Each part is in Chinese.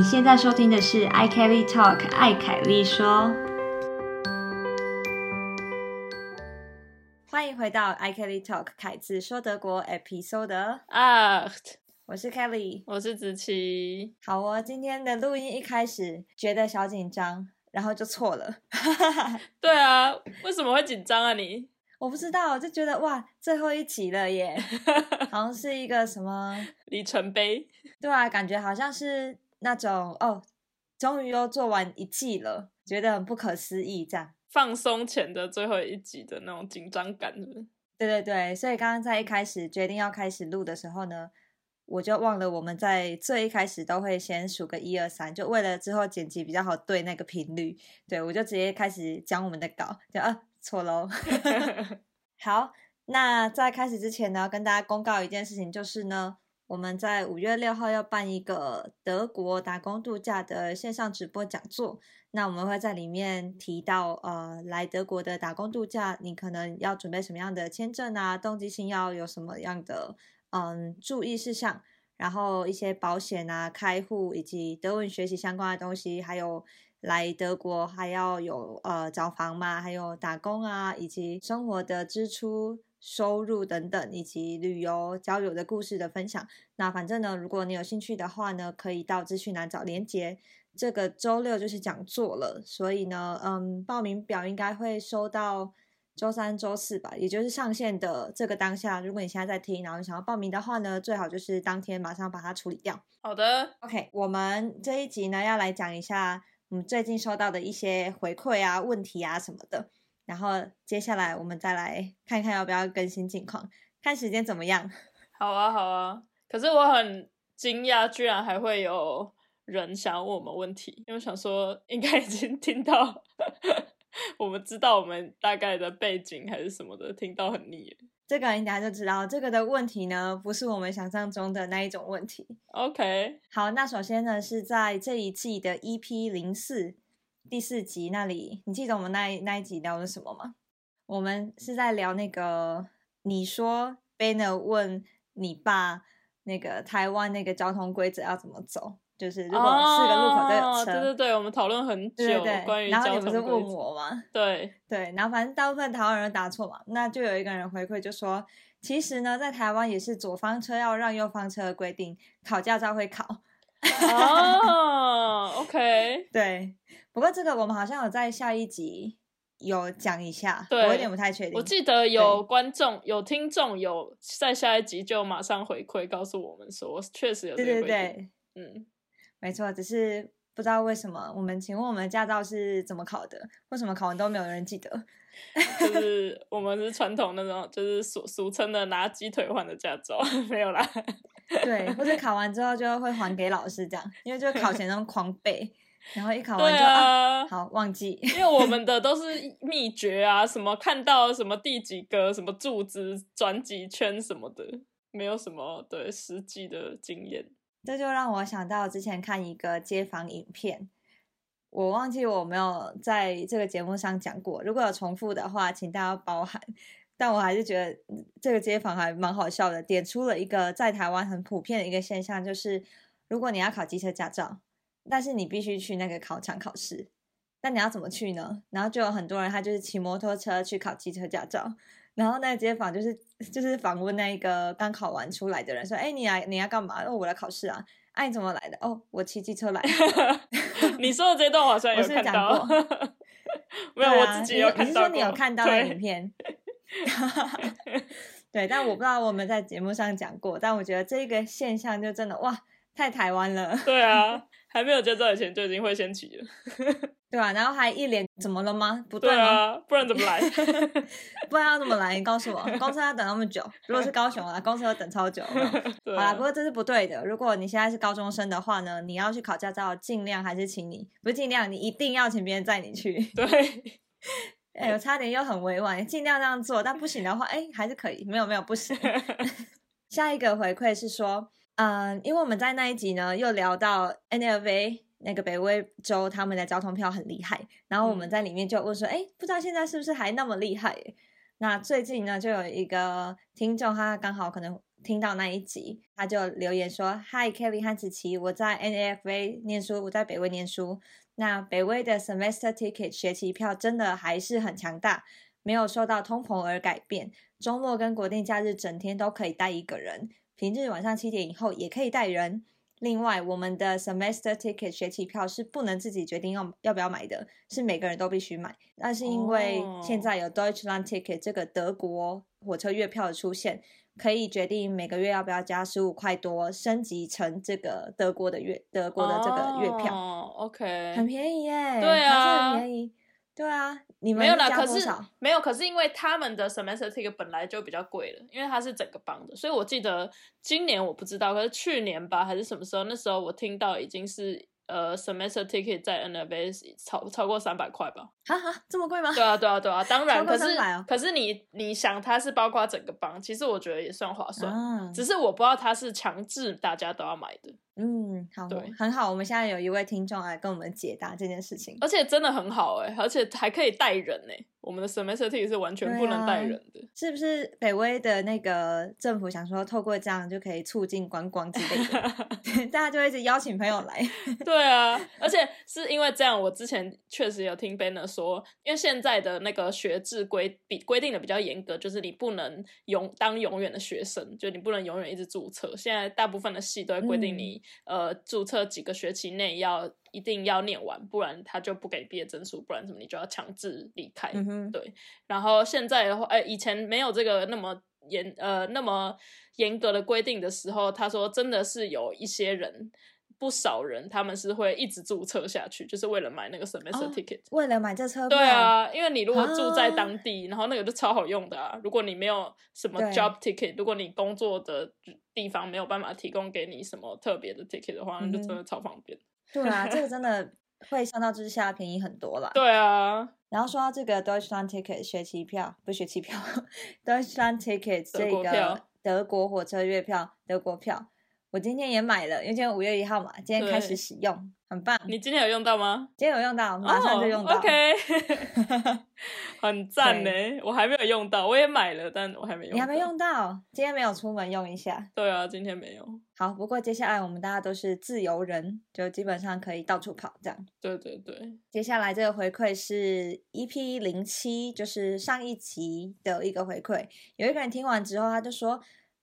你现在收听的是 i Kelly Talk，艾凯丽说。欢迎回到 i Kelly Talk，凯子说德国 Episode 啊，我是 Kelly，我是子琪。好哦，今天的录音一开始觉得小紧张，然后就错了。对啊，为什么会紧张啊你？我不知道，我就觉得哇，最后一集了耶，好像是一个什么里程碑。对啊，感觉好像是那种哦，终于又做完一季了，觉得很不可思议这样。放松前的最后一集的那种紧张感，对对对，所以刚刚在一开始决定要开始录的时候呢，我就忘了我们在最一开始都会先数个一二三，就为了之后剪辑比较好对那个频率，对我就直接开始讲我们的稿，就啊。错喽，好，那在开始之前呢，跟大家公告一件事情，就是呢，我们在五月六号要办一个德国打工度假的线上直播讲座，那我们会在里面提到，呃，来德国的打工度假，你可能要准备什么样的签证啊，动机性要有什么样的嗯注意事项，然后一些保险啊、开户以及德文学习相关的东西，还有。来德国还要有呃找房嘛，还有打工啊，以及生活的支出、收入等等，以及旅游、交友的故事的分享。那反正呢，如果你有兴趣的话呢，可以到资讯栏找连接。这个周六就是讲座了，所以呢，嗯，报名表应该会收到周三、周四吧，也就是上线的这个当下。如果你现在在听，然后想要报名的话呢，最好就是当天马上把它处理掉。好的，OK，我们这一集呢要来讲一下。我们最近收到的一些回馈啊、问题啊什么的，然后接下来我们再来看看要不要更新近况，看时间怎么样。好啊，好啊。可是我很惊讶，居然还会有人想问我们问题，因为想说应该已经听到，我们知道我们大概的背景还是什么的，听到很腻了。这个你等下就知道，这个的问题呢，不是我们想象中的那一种问题。OK，好，那首先呢，是在这一季的 EP 零四第四集那里，你记得我们那那一集聊的什么吗？我们是在聊那个，你说 Banner 问你爸那个台湾那个交通规则要怎么走。就是如果四个路口都有车，对对对，我们讨论很久关于然后你不是问我吗？对对，然后反正大部分台湾人答错嘛，那就有一个人回馈就说，其实呢，在台湾也是左方车要让右方车的规定，考驾照会考。哦，OK，对。不过这个我们好像有在下一集有讲一下，我有点不太确定。我记得有观众、有听众有在下一集就马上回馈告诉我们说，确实有对对对，嗯。没错，只是不知道为什么。我们请问我们驾照是怎么考的？为什么考完都没有人记得？就是我们是传统那种，就是俗俗称的拿鸡腿换的驾照，没有啦。对，或者考完之后就会还给老师这样，因为就考前那种狂背，然后一考完就啊好忘记。因为我们的 都是秘诀啊，什么看到什么第几个什么柱子转几圈什么的，没有什么对实际的经验。这就让我想到之前看一个街访影片，我忘记我没有在这个节目上讲过。如果有重复的话，请大家包涵。但我还是觉得这个街访还蛮好笑的，点出了一个在台湾很普遍的一个现象，就是如果你要考机车驾照，但是你必须去那个考场考试，那你要怎么去呢？然后就有很多人他就是骑摩托车去考汽车驾照。然后那个街访就是就是访问那一个刚考完出来的人，说：“哎，你来你要干嘛？哦，我来考试啊！哎，你怎么来的？哦，我骑机车来。你说的这段好像有 看到，没有我自己有看到。你是说你有看到的影片？对，但我不知道我们在节目上讲过，但我觉得这个现象就真的哇，太台湾了。对啊。还没有驾照以前就已经会先骑了，对啊？然后还一脸怎么了吗？不对啊，不然怎么来？不然要怎么来？你告诉我，公车要等那么久？如果是高雄啊，公车要等超久。好啦，不过这是不对的。如果你现在是高中生的话呢，你要去考驾照，尽量还是请你，不是尽量，你一定要请别人载你去。对，哎，我差点又很委婉，尽量这样做，但不行的话，哎，还是可以。没有没有，不行。下一个回馈是说。嗯，因为我们在那一集呢，又聊到 NLV 那个北威州他们的交通票很厉害，然后我们在里面就问说，哎，不知道现在是不是还那么厉害？那最近呢，就有一个听众，他刚好可能听到那一集，他就留言说：“Hi Kelly 和子琪，我在 NAFA 念书，我在北威念书。那北威的 semester ticket 学期票真的还是很强大，没有受到通膨而改变。周末跟国定假日整天都可以带一个人，平日晚上七点以后也可以带人。另外，我们的 semester ticket 学期票是不能自己决定要要不要买的，是每个人都必须买。那是因为现在有 Deutschland ticket 这个德国火车月票的出现。”可以决定每个月要不要加十五块多，升级成这个德国的月德国的这个月票。哦，OK，很便宜耶。对啊，很便宜。对啊，你们没有啦，可是没有，可是因为他们的 semester ticket 本来就比较贵了，因为它是整个帮的，所以我记得今年我不知道，可是去年吧还是什么时候，那时候我听到已经是。呃，semester ticket 在 n f s 超超过三百块吧？哈哈，这么贵吗？对啊，对啊，对啊，当然，可是可是你你想，它是包括整个帮，其实我觉得也算划算，只是我不知道它是强制大家都要买的。嗯，好，对，很好。我们现在有一位听众来跟我们解答这件事情，而且真的很好哎，而且还可以带人呢。我们的 semester 是完全不能带人的，是不是？北威的那个政府想说，透过这样就可以促进观光之类的，大家就一直邀请朋友来。对啊，而且是因为这样，我之前确实有听 Banner 说，因为现在的那个学制规比规定的比较严格，就是你不能永当永远的学生，就你不能永远一直注册。现在大部分的系都会规定你。呃，注册几个学期内要一定要念完，不然他就不给毕业证书，不然什么你就要强制离开。对，然后现在的话，哎，以前没有这个那么严呃那么严格的规定的时候，他说真的是有一些人。不少人他们是会一直注册下去，就是为了买那个 semester ticket，为了买这车票。对啊，因为你如果住在当地，然后那个就超好用的啊。如果你没有什么 job ticket，如果你工作的地方没有办法提供给你什么特别的 ticket 的话，那就真的超方便。对啊，这个真的 会相较之下便宜很多啦。对啊，然后说到这个 Deutschland ticket 学期票，不学期票，Deutschland ticket 这个德国火车月票，德国票。我今天也买了，因为今天五月一号嘛，今天开始使用，很棒。你今天有用到吗？今天有用到，马上就用到。OK，很赞 呢。我还没有用到，我也买了，但我还没用。你还没用到？今天没有出门用一下？对啊，今天没有。好，不过接下来我们大家都是自由人，就基本上可以到处跑这样。对对对。接下来这个回馈是 EP 零七，就是上一集的一个回馈。有一个人听完之后，他就说。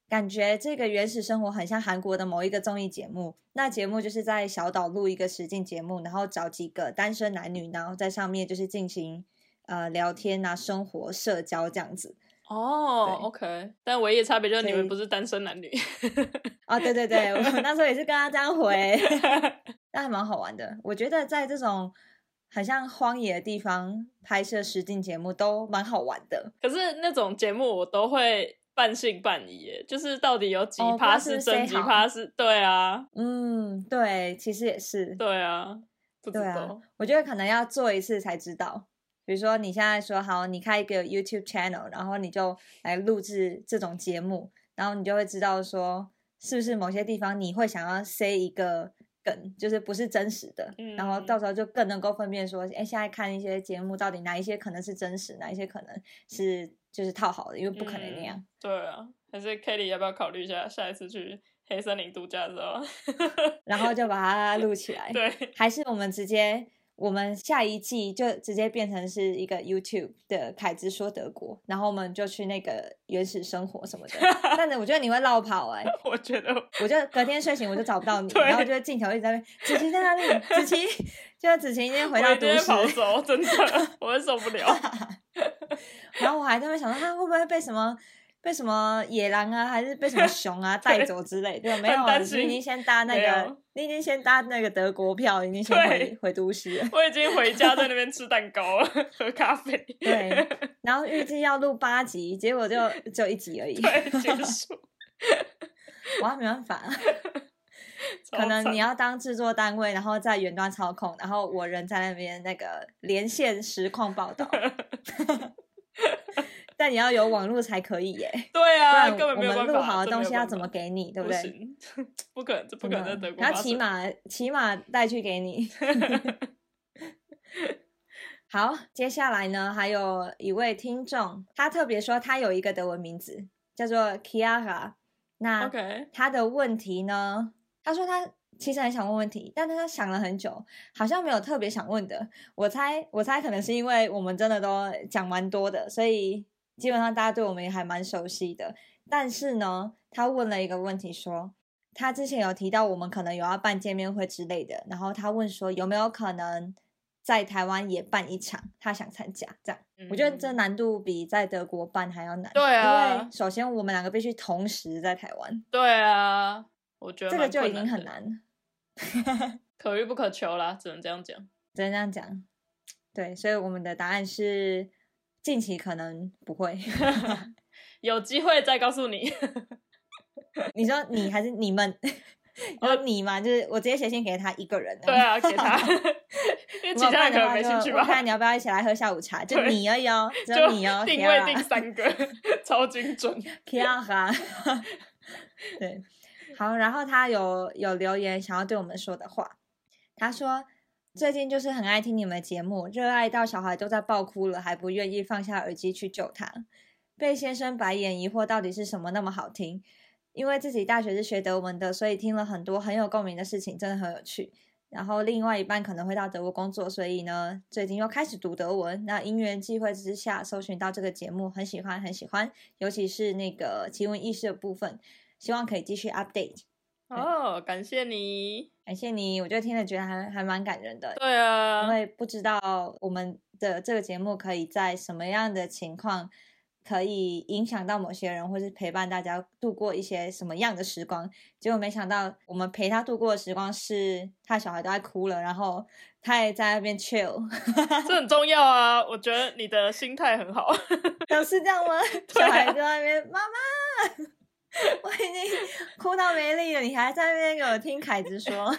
感觉这个原始生活很像韩国的某一个综艺节目，那节目就是在小岛录一个实境节目，然后找几个单身男女，然后在上面就是进行呃聊天啊、生活、社交这样子。哦，OK，但唯一的差别就是你们不是单身男女。啊，对对对，我 那时候也是跟他这样回，但还蛮好玩的。我觉得在这种很像荒野的地方拍摄实境节目都蛮好玩的。可是那种节目我都会。半信半疑，就是到底有几趴是真，几趴是？对啊，嗯，对，其实也是，对啊，不对啊，我觉得可能要做一次才知道。比如说你现在说好，你开一个 YouTube channel，然后你就来录制这种节目，然后你就会知道说，是不是某些地方你会想要塞一个梗，就是不是真实的，然后到时候就更能够分辨说，哎，现在看一些节目到底哪一些可能是真实，哪一些可能是。就是套好的，因为不可能那样。对啊，还是 Kelly 要不要考虑一下，下一次去黑森林度假的时候，然后就把它录起来。对，还是我们直接，我们下一季就直接变成是一个 YouTube 的凯子说德国，然后我们就去那个原始生活什么的。但是我觉得你会绕跑哎，我觉得，我就隔天睡醒我就找不到你，然后就镜头一直在那，子琪在哪里？子琪，就子琪今天回到都市跑走，真的，我会受不了。然后我还在那想说，他会不会被什么被什么野狼啊，还是被什么熊啊 带走之类？对，没有，你已经先搭那个，你已经先搭那个德国票，已经先回回都市。我已经回家在那边吃蛋糕了，喝咖啡。对，然后预计要录八集，结果就只有一集而已，结束。我没办法，可能你要当制作单位，然后在远端操控，然后我人在那边那个连线实况报道。但你要有网络才可以耶。对啊，根本没有录好的东西要怎么给你，对不对？不可能，这不可能在德国。然后骑马，骑马带去给你。好，接下来呢，还有一位听众，他特别说他有一个德文名字叫做 Kiara，那他的问题呢？他说他其实很想问问题，但他想了很久，好像没有特别想问的。我猜，我猜可能是因为我们真的都讲蛮多的，所以基本上大家对我们也还蛮熟悉的。但是呢，他问了一个问题，说他之前有提到我们可能有要办见面会之类的，然后他问说有没有可能在台湾也办一场，他想参加。这样，我觉得这嗯难度比在德国办还要难。对啊因为首先我们两个必须同时在台湾，对啊，我觉得这个就已经很困难的，难了。可遇不可求啦，只能这样讲。只能这样讲。对，所以我们的答案是近期可能不会。有机会再告诉你。你说你还是你们？你说你嘛，就是我直接写信给他一个人。对，啊，给他，因为其他人可能没兴趣吧我。看你要不要一起来喝下午茶？就你而已哦，只有就你哦。定位定三个，超精准。Kiara，对，好，然后他有有留言想要对我们说的话，他说最近就是很爱听你们节目，热爱到小孩都在爆哭了，还不愿意放下耳机去救他。被先生白眼，疑惑到底是什么那么好听？因为自己大学是学德文的，所以听了很多很有共鸣的事情，真的很有趣。然后另外一半可能会到德国工作，所以呢，最近又开始读德文。那因缘际会之下，搜寻到这个节目，很喜欢，很喜欢，尤其是那个奇闻异事的部分，希望可以继续 update。哦，感谢你。感谢你，我觉得听了觉得还还蛮感人的，对啊因，为不知道我们的这个节目可以在什么样的情况可以影响到某些人，或是陪伴大家度过一些什么样的时光。结果没想到，我们陪他度过的时光是他小孩都在哭了，然后他也在那边 chill，这很重要啊！我觉得你的心态很好。都是这样吗？啊小孩在那边，妈妈，我已经哭到没力了，你还在那边给我听凯子说。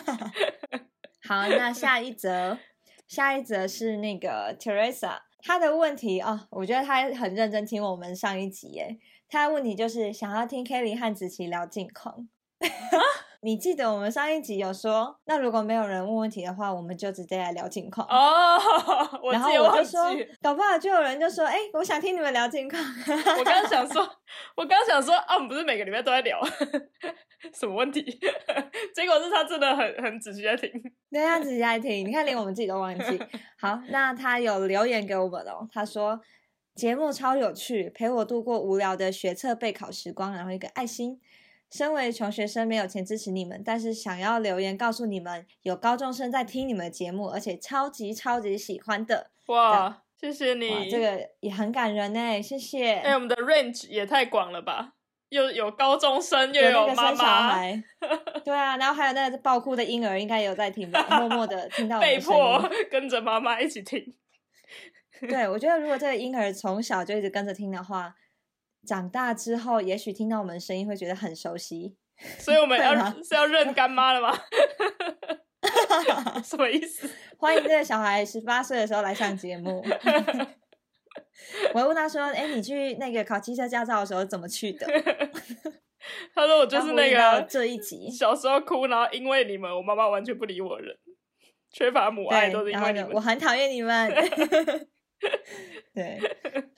好，那下一则，下一则是那个 Teresa，她的问题哦、我觉得她很认真听我们上一集耶。她的问题就是想要听 Kelly 和子琪聊近况。你记得我们上一集有说，那如果没有人问问题的话，我们就直接来聊近况。哦，我然后。我就说，搞不好就有人就说，哎、我想听你们聊近况。我刚刚想说，我刚刚想说啊，我们不是每个礼拜都在聊，什么问题？结果是他真的很很仔细在听。对他仔细在听，你看连我们自己都忘记。好，那他有留言给我们哦，他说节目超有趣，陪我度过无聊的学测备考时光，然后一个爱心。身为穷学生，没有钱支持你们，但是想要留言告诉你们，有高中生在听你们的节目，而且超级超级喜欢的。哇，谢谢，你。这个也很感人呢，谢谢。哎、我们的 range 也太广了吧？又有高中生，又有妈个生小妈，孩，对啊，然后还有那个爆哭的婴儿，应该也有在听吧，默默的听到我们被的声音迫跟着妈妈一起听。对，我觉得如果这个婴儿从小就一直跟着听的话，长大之后也许听到我们的声音会觉得很熟悉。所以我们 要是要认干妈了吗？什么意思？欢迎这个小孩十八岁的时候来上节目。我会问他说：“哎，你去那个考汽车驾照的时候怎么去的他说我？”就是那个这一集，小时候哭，然后因为你们，我妈妈完全不理我的人，缺乏母爱都是因为你们我。很讨厌你们。对，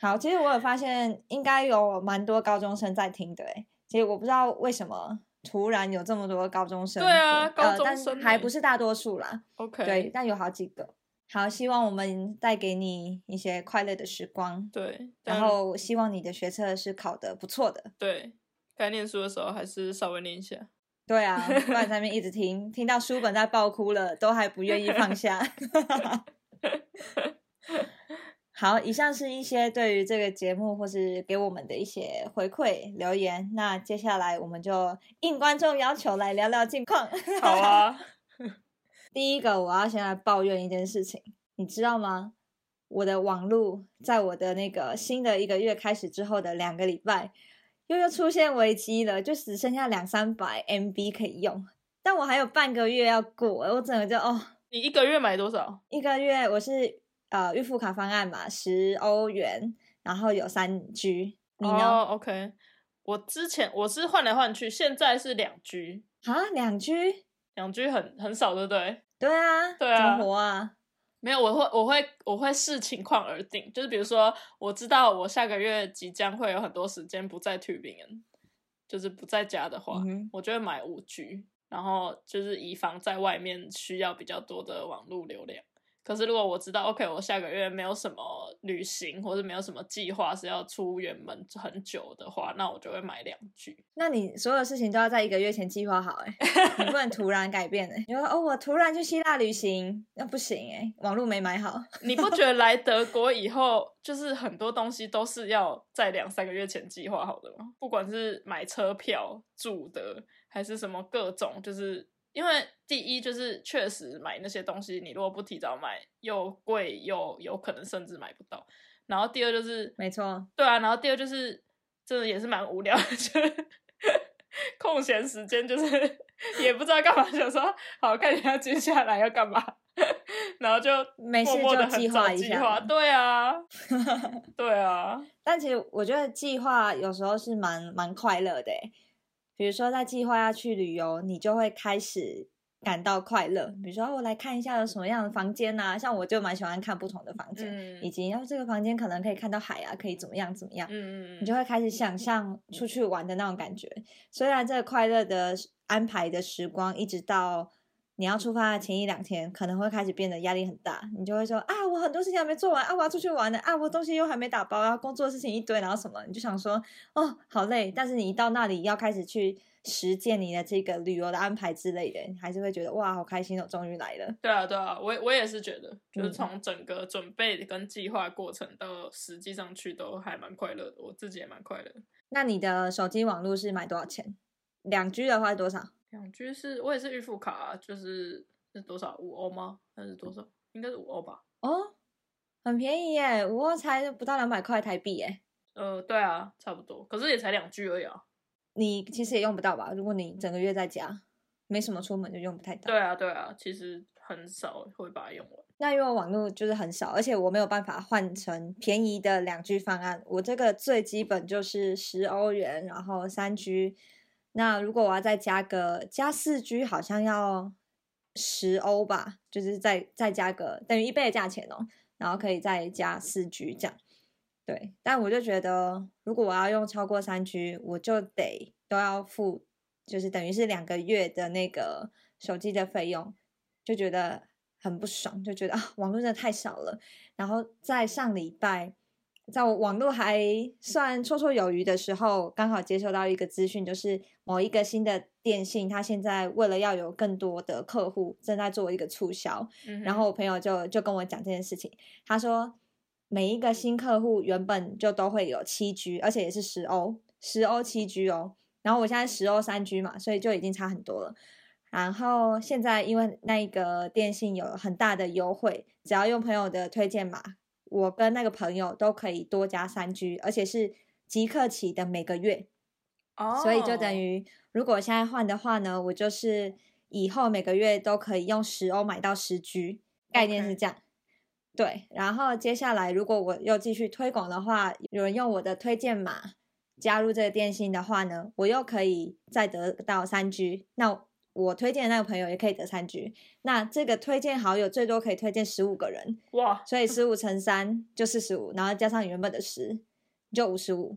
好，其实我有发现，应该有蛮多高中生在听的，哎，其实我不知道为什么突然有这么多高中生，对啊高呃中生但还欸不是大多数啦。OK，对，但有好几个。好，希望我们带给你一些快乐的时光，对，然但后希望你的学测是考得不错的。对该念书的时候还是稍微念一下。对啊，不然在那边一直 听，听到书本在爆哭了，都还不愿意放下。好，以上是一些对于这个节目或是给我们的一些回馈留言。那接下来我们就应观众要求来聊聊近况。好啊，第一个，我要先来抱怨一件事情，你知道吗？我的网络在我的那个新的一个月开始之后的两个礼拜，又又出现危机了，就只剩下两三百 MB 可以用，但我还有半个月要过，我整个就哦，你一个月买多少？一个月我是呃预付卡方案嘛，十欧元，然后有三 G，你呢？哦，OK，我之前我是换来换去，现在是两 G，啊，两 G？两 G 很很少，对不对？对啊，对啊怎么活啊？没有，我会我会我会视情况而定，就是比如说，我知道我下个月即将会有很多时间不在 Tubingen，就是不在家的话，嗯我就会买五 G，然后就是以防在外面需要比较多的网络流量。可是如果我知道，OK，我下个月没有什么旅行或者没有什么计划是要出远门很久的话，那我就会买两句。那你所有事情都要在一个月前计划好哎、你不能突然改变哎、你说哦，我突然去希腊旅行，那不行哎、网络没买好。你不觉得来德国以后，就是很多东西都是要在两三个月前计划好的吗？不管是买车票、住的，还是什么各种，就是因为第一就是确实买那些东西，你如果不提早买，又贵又有可能甚至买不到。然后第二就是，没错，对啊，然后第二就是真的也是蛮无聊的，就是 空闲时间就是 也不知道干嘛，想说好看一下接下来要干嘛，然后就没事默默的就计划一下，对啊，对啊，但其实我觉得计划有时候是蛮蛮快乐的欸，比如说在计划要去旅游，你就会开始感到快乐。比如说，哦我来看一下有什么样的房间呐、像我就蛮喜欢看不同的房间，嗯以及要这个房间可能可以看到海啊，可以怎么样怎么样，嗯嗯你就会开始想象出去玩的那种感觉。虽然这个快乐的安排的时光，一直到你要出发的前一两天，可能会开始变得压力很大。你就会说啊，我很多事情还没做完啊，我要出去玩呢啊，我东西又还没打包啊，工作事情一堆，然后什么，你就想说哦，好累。但是你一到那里要开始去实践你的这个旅游的安排之类的，你还是会觉得哇，好开心哦，终于来了。对啊对啊，我我也是觉得，就是嗯从整个准备跟计划过程到实际上去都还蛮快乐的，我自己也蛮快乐。那你的手机网络是买多少钱？两 G 的话是多少？两 G 是我也是预付卡、啊，就是是多少五欧吗？还是多少？应该是五欧吧。哦，很便宜耶，五欧才不到两百块台币耶。呃，对啊，差不多，可是也才两 G 而已啊。你其实也用不到吧？如果你整个月在家，没什么出门就用不太到。对啊，对啊，其实很少会把它用完。那因为我网络就是很少，而且我没有办法换成便宜的两 G 方案。我这个最基本就是十欧元，然后三 G。那如果我要再加个加四 G，好像要十欧吧，就是再再加个等于一倍的价钱哦，然后可以再加四 G 这样。对，但我就觉得，如果我要用超过三 G，我就得都要付，就是等于是两个月的那个手机的费用，就觉得很不爽，就觉得啊，网络真的太少了。然后在上礼拜，在我网络还算绰绰有余的时候，刚好接收到一个资讯，就是某一个新的电信，它现在为了要有更多的客户，正在做一个促销。嗯然后我朋友就就跟我讲这件事情，他说每一个新客户原本就都会有七 G，而且也是十欧，十欧七 G 哦。然后我现在十欧三 G 嘛，所以就已经差很多了。然后现在因为那个电信有很大的优惠，只要用朋友的推荐码，我跟那个朋友都可以多加三 G，而且是即刻起的每个月。哦，所以就等于，如果现在换的话呢，我就是以后每个月都可以用十欧买到十 G，概念是这样。对，然后接下来如果我又继续推广的话，有人用我的推荐码加入这个电信的话呢，我又可以再得到三 G。那我推荐的那个朋友也可以得三 G。那这个推荐好友最多可以推荐十五个人，哇，所以十五乘三就四十五，然后加上你原本的十，就五十五。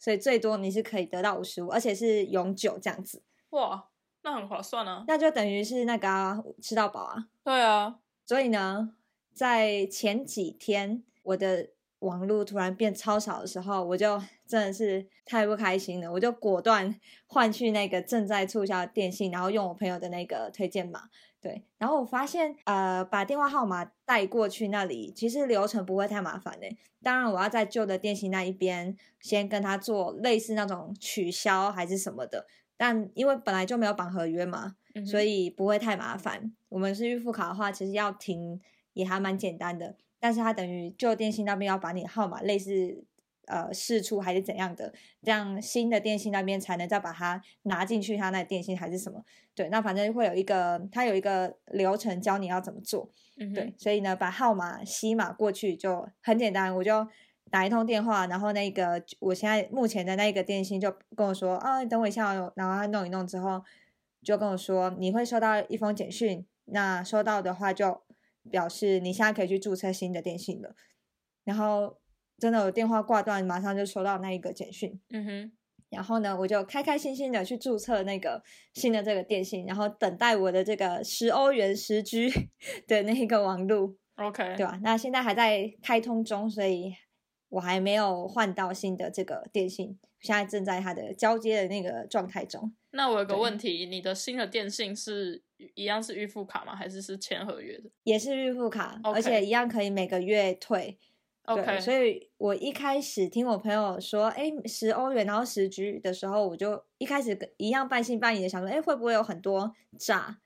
所以最多你是可以得到五十五，而且是永久这样子，哇，那很划算啊。那就等于是那个、啊、吃到饱啊。对啊，所以呢，在前几天我的网络突然变超少的时候，我就真的是太不开心了，我就果断换去那个正在促销的电信，然后用我朋友的那个推荐码。对，然后我发现，呃，把电话号码带过去那里，其实流程不会太麻烦的。当然，我要在旧的电信那一边先跟他做类似那种取消还是什么的，但因为本来就没有绑合约嘛，嗯所以不会太麻烦。我们是预付卡的话，其实要停也还蛮简单的，但是它等于旧电信那边要把你的号码类似呃试出还是怎样的，这样新的电信那边才能再把它拿进去他那电信还是什么。对，那反正会有一个它有一个流程教你要怎么做。嗯对，，所以呢，把号码吸码过去就很简单，我就打一通电话，然后那个我现在目前的那个电信就跟我说，啊，等我一下哦，然后他弄一弄之后，就跟我说你会收到一封简讯，那收到的话就表示你现在可以去注册新的电信了，然后真的我电话挂断，马上就收到那一个简讯，嗯哼，然后呢，我就开开心心的去注册那个新的这个电信，然后等待我的这个十欧元十 G 的那个网路，OK，对吧？那现在还在开通中，所以我还没有换到新的这个电信，现在正在它的交接的那个状态中。那我有。个问题，你的新的电信是一样是预付卡吗？还是是签合约的也是预付卡而且一样可以每个月退。？OK，对，所以我一开始听我朋友说，哎，十欧元，然后十 G 的时候，我就一开始跟一样半信半疑的想说，哎，会不会有很多诈？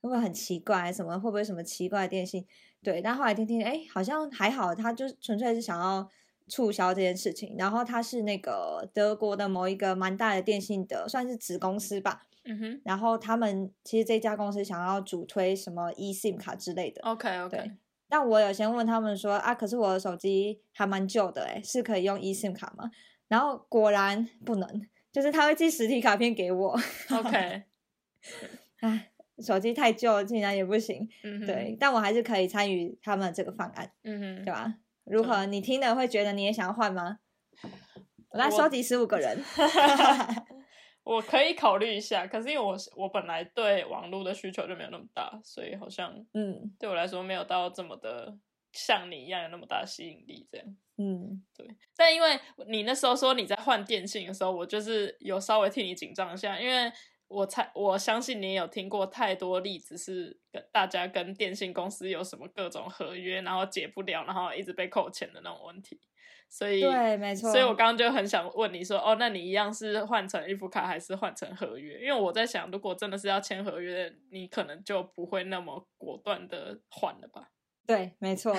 会不会很奇怪？什么会不会什么奇怪的电信？对，但后来听听，哎，好像还好，他就纯粹是想要促销这件事情。然后他是那个德国的某一个蛮大的电信的，算是子公司吧。嗯哼然后他们其实这家公司想要主推什么 eSIM 卡之类的。，OK OK，对那我有先问他们说啊，可是我的手机还蛮旧的，诶，是可以用 eSIM 卡吗？然后果然不能，就是他会寄实体卡片给我。OK，哎，手机太旧了，竟然也不行。嗯哼，对，但我还是可以参与他们这个方案，嗯哼，对吧？如何？你听了会觉得你也想要换吗？我来收集十五个人。我可以考虑一下，可是因为我我本来对网络的需求就没有那么大，所以好像嗯。对我来说没有到这么的像你一样有那么大的吸引力这样。嗯，对，但因为你那时候说你在换电信的时候，我就是有稍微替你紧张一下，因为我猜我相信你也有听过太多例子是跟大家跟电信公司有什么各种合约，然后解不了，然后一直被扣钱的那种问题，所以对，没错。所以我刚刚就很想问你说，哦，那你一样是换成预付卡还是换成合约？因为我在想，如果真的是要签合约，你可能就不会那么果断的换了吧？对，没错。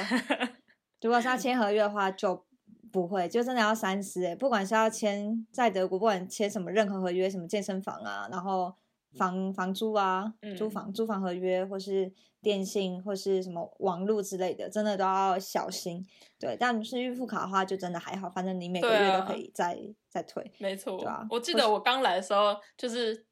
如果是要签合约的话，就不会，就真的要三思诶。不管是要签在德国，不管签什么任何合约，什么健身房啊，然后房房租啊，租嗯房租房合约，或是电信，或是什么网络之类的，真的都要小心。对，但是预付卡的话，就真的还好，反正你每个月都啊可以再、再退。没错，对啊我记得我刚来的时候，就是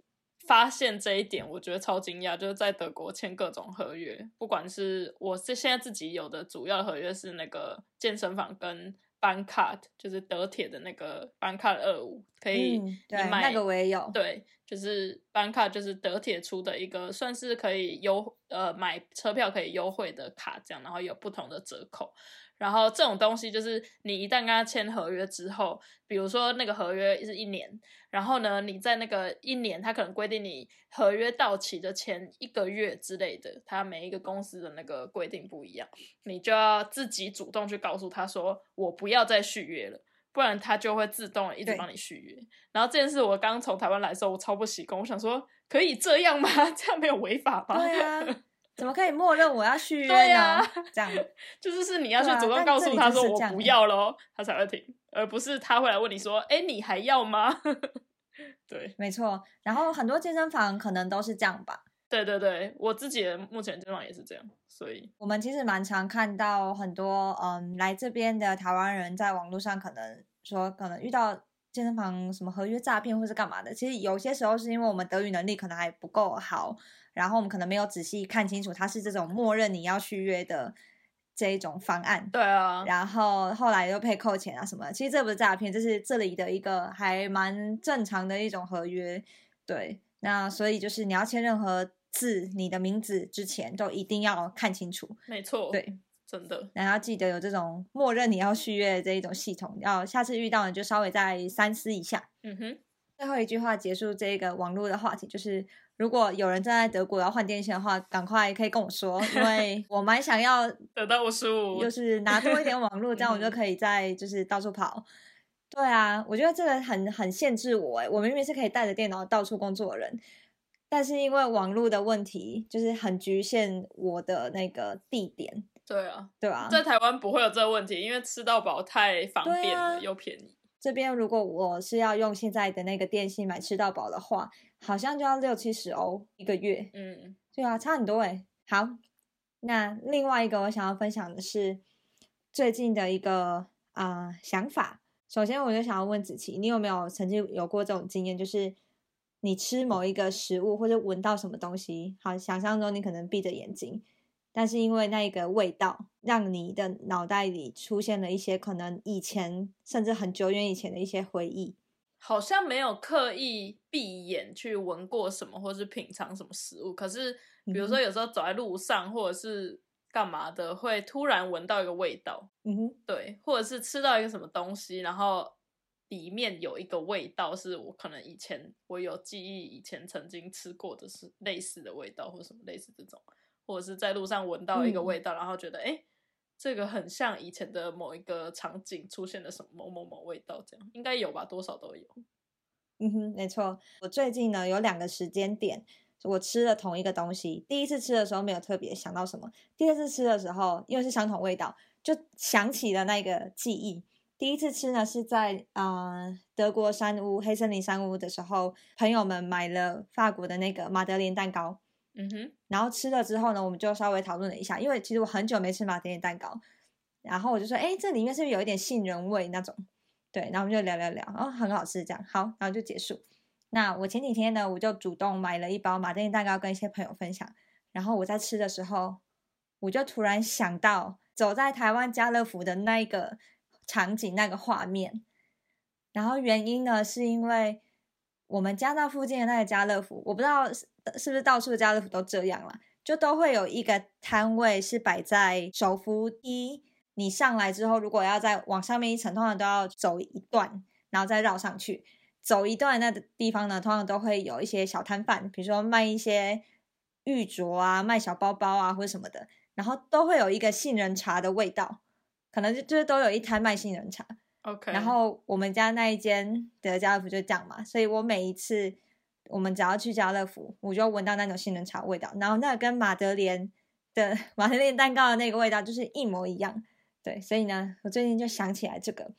发现这一点，我觉得超惊讶，就是在德国签各种合约，不管是我是现在自己有的主要合约是那个健身房跟 Bankcard，就是德铁的那个 Bankcard 二五，可以嗯，对，买那个我也有。对，就是 Bankcard 就是德铁出的一个算是可以优呃买车票可以优惠的卡，这样，然后有不同的折扣。然后这种东西就是你一旦跟他签合约之后，比如说那个合约是一年，然后呢你在那个一年，他可能规定你合约到期的前一个月之类的，他每一个公司的那个规定不一样，你就要自己主动去告诉他说我不要再续约了。不然他就会自动一直对帮你续约。然后这件事我刚从台湾来的时候，我超不习惯，我想说可以这样吗？这样没有违法吗？对啊，怎么可以默认我要续约呢？这样 就是是你要去主动告诉他说我不要咯，他才会停，而不是他会来问你说，哎，你还要吗？对没错。然后很多健身房可能都是这样吧。对对对，我自己的目前健身房也是这样，所以我们其实蛮常看到很多嗯来这边的台湾人在网络上可能说可能遇到健身房什么合约诈骗或是干嘛的，其实有些时候是因为我们德语能力可能还不够好，然后我们可能没有仔细看清楚它是这种默认你要续约的这一种方案。对啊，然后后来又被扣钱啊什么的，其实这不是诈骗，这是这里的一个还蛮正常的一种合约。对，那所以就是你要签任何字，你的名字之前都一定要看清楚。没错，对，真的，然后要记得有这种默认你要续约的这一种系统，要下次遇到你就稍微再三思一下。嗯哼，最后一句话结束这个网络的话题，就是如果有人站在德国要换电线的话，赶快可以跟我说，因为我蛮想要 得到我十五，就是拿多一点网络，这样我就嗯可以在就是到处跑。对啊，我觉得这个很很限制我诶，我明明是可以带着电脑到处工作的人，但是因为网络的问题，就是很局限我的那个地点，对啊，对啊、在台湾不会有这个问题，因为吃到饱太方便了，啊又便宜。这边如果我是要用现在的那个电信买吃到饱的话，好像就要六七十欧一个月。嗯，对啊，差很多诶。好，那另外一个我想要分享的是最近的一个啊、想法。首先，我就想要问子琪，你有没有曾经有过这种经验，就是你吃某一个食物或者闻到什么东西，好，想象中你可能闭着眼睛，但是因为那个味道，让你的脑袋里出现了一些可能以前甚至很久远以前的一些回忆。好像没有刻意闭眼去闻过什么，或是品尝什么食物。可是，比如说有时候走在路上，或者是干嘛的，会突然闻到一个味道，嗯哼，对，或者是吃到一个什么东西，然后里面有一个味道，是我可能以前我有记忆，以前曾经吃过的是类似的味道，或什么类似这种，或者是在路上闻到一个味道，然后觉得哎。这个很像以前的某一个场景出现的什么某某某味道，这样应该有吧？多少都有。嗯哼，没错。我最近呢有两个时间点，我吃了同一个东西。第一次吃的时候没有特别想到什么，第二次吃的时候，因为是相同味道，就想起了那个记忆。第一次吃呢是在啊德国山屋黑森林山屋的时候，朋友们买了法国的那个马德莲蛋糕。嗯哼，然后吃了之后呢，我们就稍微讨论了一下，因为其实我很久没吃马德莲蛋糕，然后我就说，哎，这里面是不是有一点杏仁味那种？对，然后我们就聊聊聊，哦，很好吃，这样好，然后就结束。那我前几天呢，我就主动买了一包马德莲蛋糕跟一些朋友分享，然后我在吃的时候，我就突然想到走在台湾家乐福的那一个场景、那个画面，然后原因呢，是因为我们家那附近的那个家乐福，我不知道。是是不是到处的家乐福都这样了？就都会有一个摊位是摆在手扶梯，你上来之后，如果要再往上面一层，通常都要走一段，然后再绕上去。走一段那地方呢，通常都会有一些小摊贩，比如说卖一些玉镯啊、卖小包包啊或者什么的，然后都会有一个杏仁茶的味道，可能就就是都有一摊卖杏仁茶。OK，然后我们家那一间的家乐福就这样嘛，所以我每一次。我们只要去家乐福，我就闻到那种杏仁茶味道，然后那跟马德莲的 马德莲蛋糕的那个味道就是一模一样。对，所以呢，我最近就想起来这个，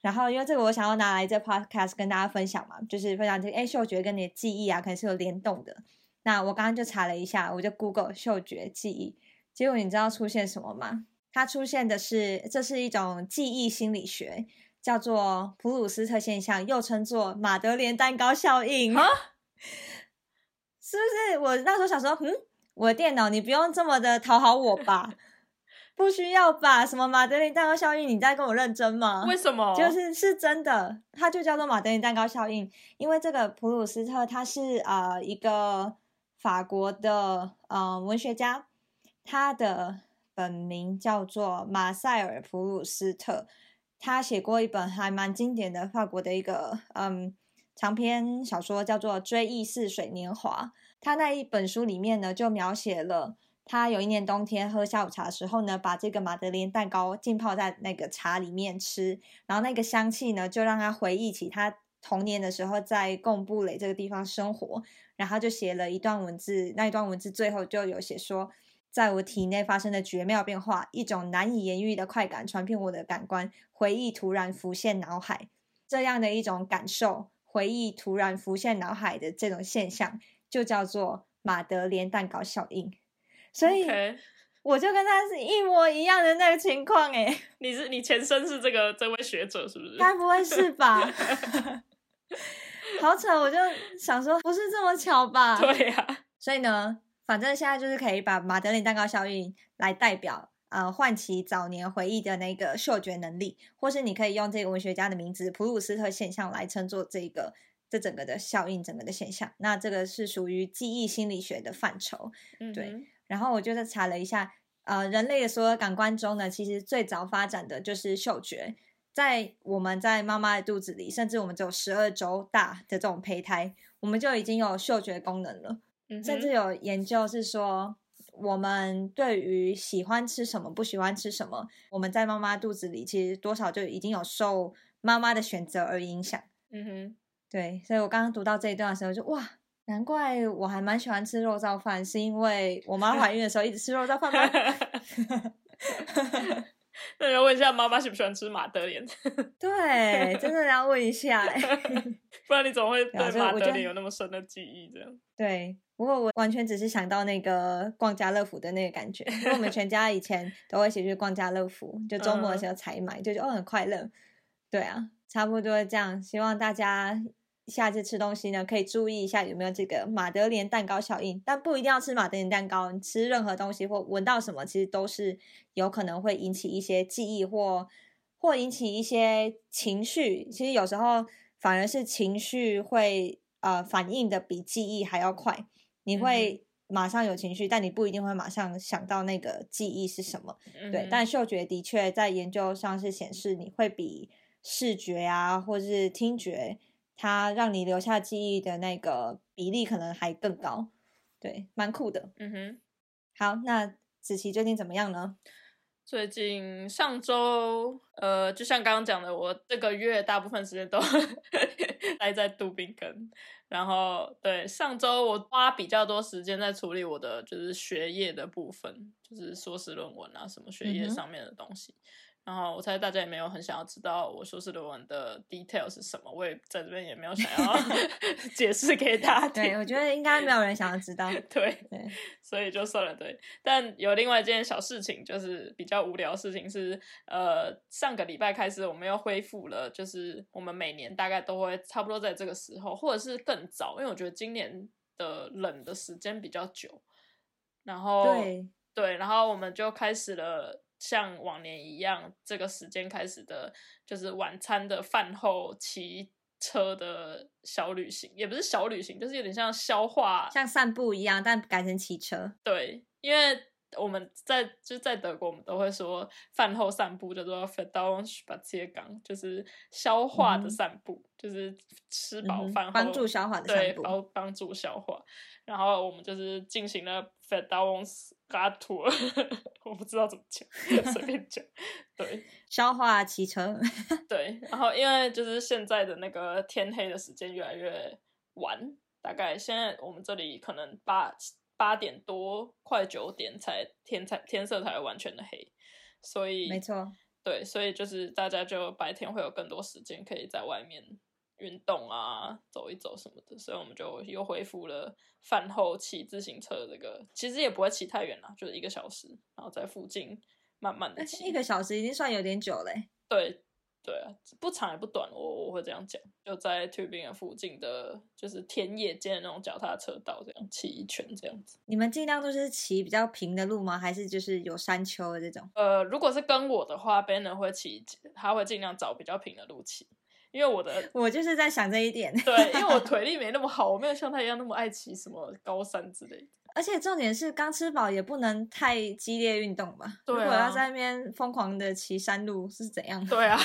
然后因为这个我想要拿来这 podcast 跟大家分享嘛，就是分享这个哎嗅觉跟你的记忆啊，可能是有联动的。那我刚刚就查了一下，我就 Google 嗅觉记忆，结果你知道出现什么吗？它出现的是这是一种记忆心理学。叫做普鲁斯特现象，又称作马德莲蛋糕效应，啊，是不是？我那时候想说，嗯，我的电脑，你不用这么的讨好我吧？不需要吧？什么马德莲蛋糕效应？你在跟我认真吗？为什么？就是是真的，它就叫做马德莲蛋糕效应，因为这个普鲁斯特他是啊一个法国的呃文学家，他的本名叫做马塞尔普鲁斯特。他写过一本还蛮经典的法国的一个嗯长篇小说，叫做《追忆似水年华》。他那一本书里面呢，就描写了他有一年冬天喝下午茶的时候呢，把这个马德莲蛋糕浸泡在那个茶里面吃，然后那个香气呢，就让他回忆起他童年的时候在贡布雷这个地方生活。然后就写了一段文字，那一段文字最后就有写说。在我体内发生的绝妙变化，一种难以言喻的快感传遍我的感官，回忆突然浮现脑海，这样的一种感受，回忆突然浮现脑海的这种现象，就叫做马德莲蛋糕效应。所以我就跟他是一模一样的那个情况，哎，你是你前身是这个这位学者是不是？该不会是吧？好巧，我就想说，不是这么巧吧？对呀，所以呢。反正现在就是可以把马德琳蛋糕效应来代表，呃，唤起早年回忆的那个嗅觉能力，或是你可以用这个文学家的名字普鲁斯特现象来称作这个这整个的效应，整个的现象。那这个是属于记忆心理学的范畴，对。然后我就是查了一下，呃，人类的所有感官中呢，其实最早发展的就是嗅觉，在我们在妈妈的肚子里，甚至我们只有十二周大的这种胚胎，我们就已经有嗅觉功能了。甚至有研究是说，我们对于喜欢吃什么、不喜欢吃什么，我们在妈妈肚子里其实多少就已经有受妈妈的选择而影响。嗯哼，对，所以我刚刚读到这一段的时候，就哇，难怪我还蛮喜欢吃肉燥饭，是因为我妈 怀孕的时候一直吃肉燥饭吗？那要问一下妈妈喜不喜欢吃马德莲？对，真的要问一下，不然你怎么会对马德莲有那么深的记忆？这样对，不过我完全只是想到那个逛家乐福的那个感觉，因为我们全家以前都会一起去逛家乐福，就周末的时候采买，就觉得哦很快乐。对啊，差不多这样，希望大家。下次吃东西呢，可以注意一下有没有这个马德莲蛋糕效应，但不一定要吃马德莲蛋糕，你吃任何东西或闻到什么，其实都是有可能会引起一些记忆或或引起一些情绪。其实有时候反而是情绪会呃反应的比记忆还要快，你会马上有情绪，但你不一定会马上想到那个记忆是什么。对，但嗅觉的确在研究上是显示你会比视觉啊，或是听觉，它让你留下记忆的那个比例可能还更高。对，蛮酷的。嗯哼。好，那子琪最近怎么样呢？最近上周，呃，就像刚刚讲的，我这个月大部分时间都 待在杜宾根。然后，对上周我花比较多时间在处理我的就是学业的部分，就是硕士论文啊，什么学业上面的东西。然后我猜大家也没有很想要知道我硕士论文的 detail 是什么，我也在这边也没有想要 解释给大家。对，我觉得应该没有人想要知道。对，对，所以就算了。对，但有另外一件小事情，就是比较无聊的事情是，呃，上个礼拜开始我们又恢复了，就是我们每年大概都会差不多在这个时候，或者是更早，因为我觉得今年的冷的时间比较久，然后对，对，然后我们就开始了像往年一样，这个时间开始的，就是晚餐的饭后骑车的小旅行，也不是小旅行，就是有点像消化，像散步一样，但改成骑车。对，因为我们在就在德国，我们都会说饭后散步叫做 f e d a l n s p a z i e r g a n 就是消化的散步，就是吃饱饭后、帮助消化的对，散步帮帮助消化。然后我们就是进行了 f e d a l n s g a t o 我不知道怎么讲，随便讲。对消化骑车，对，然后因为就是现在的那个天黑的时间越来越晚，大概现在我们这里可能八八点多，快九点才天才天色才会完全的黑，所以没错。对，所以就是大家就白天会有更多时间可以在外面运动啊，走一走什么的，所以我们就又恢复了饭后骑自行车这个，其实也不会骑太远啦，就是一个小时，然后在附近慢慢的骑，一个小时已经算有点久嘞。对对啊，不长也不短，我我会这样讲，就在 Tubingen 附近的，就是田野间的那种脚踏车道，这样骑一圈这样子。你们尽量都是骑比较平的路吗？还是就是有山丘的这种？呃，如果是跟我的话，Banner 会骑，他会尽量找比较平的路骑，因为我的 我就是在想这一点。对，因为我 腿力没那么好，我没有像他一样那么爱骑什么高山之类的。而且重点是刚吃饱也不能太激烈运动吧？对啊如果要在那边疯狂的骑山路是怎样？对啊，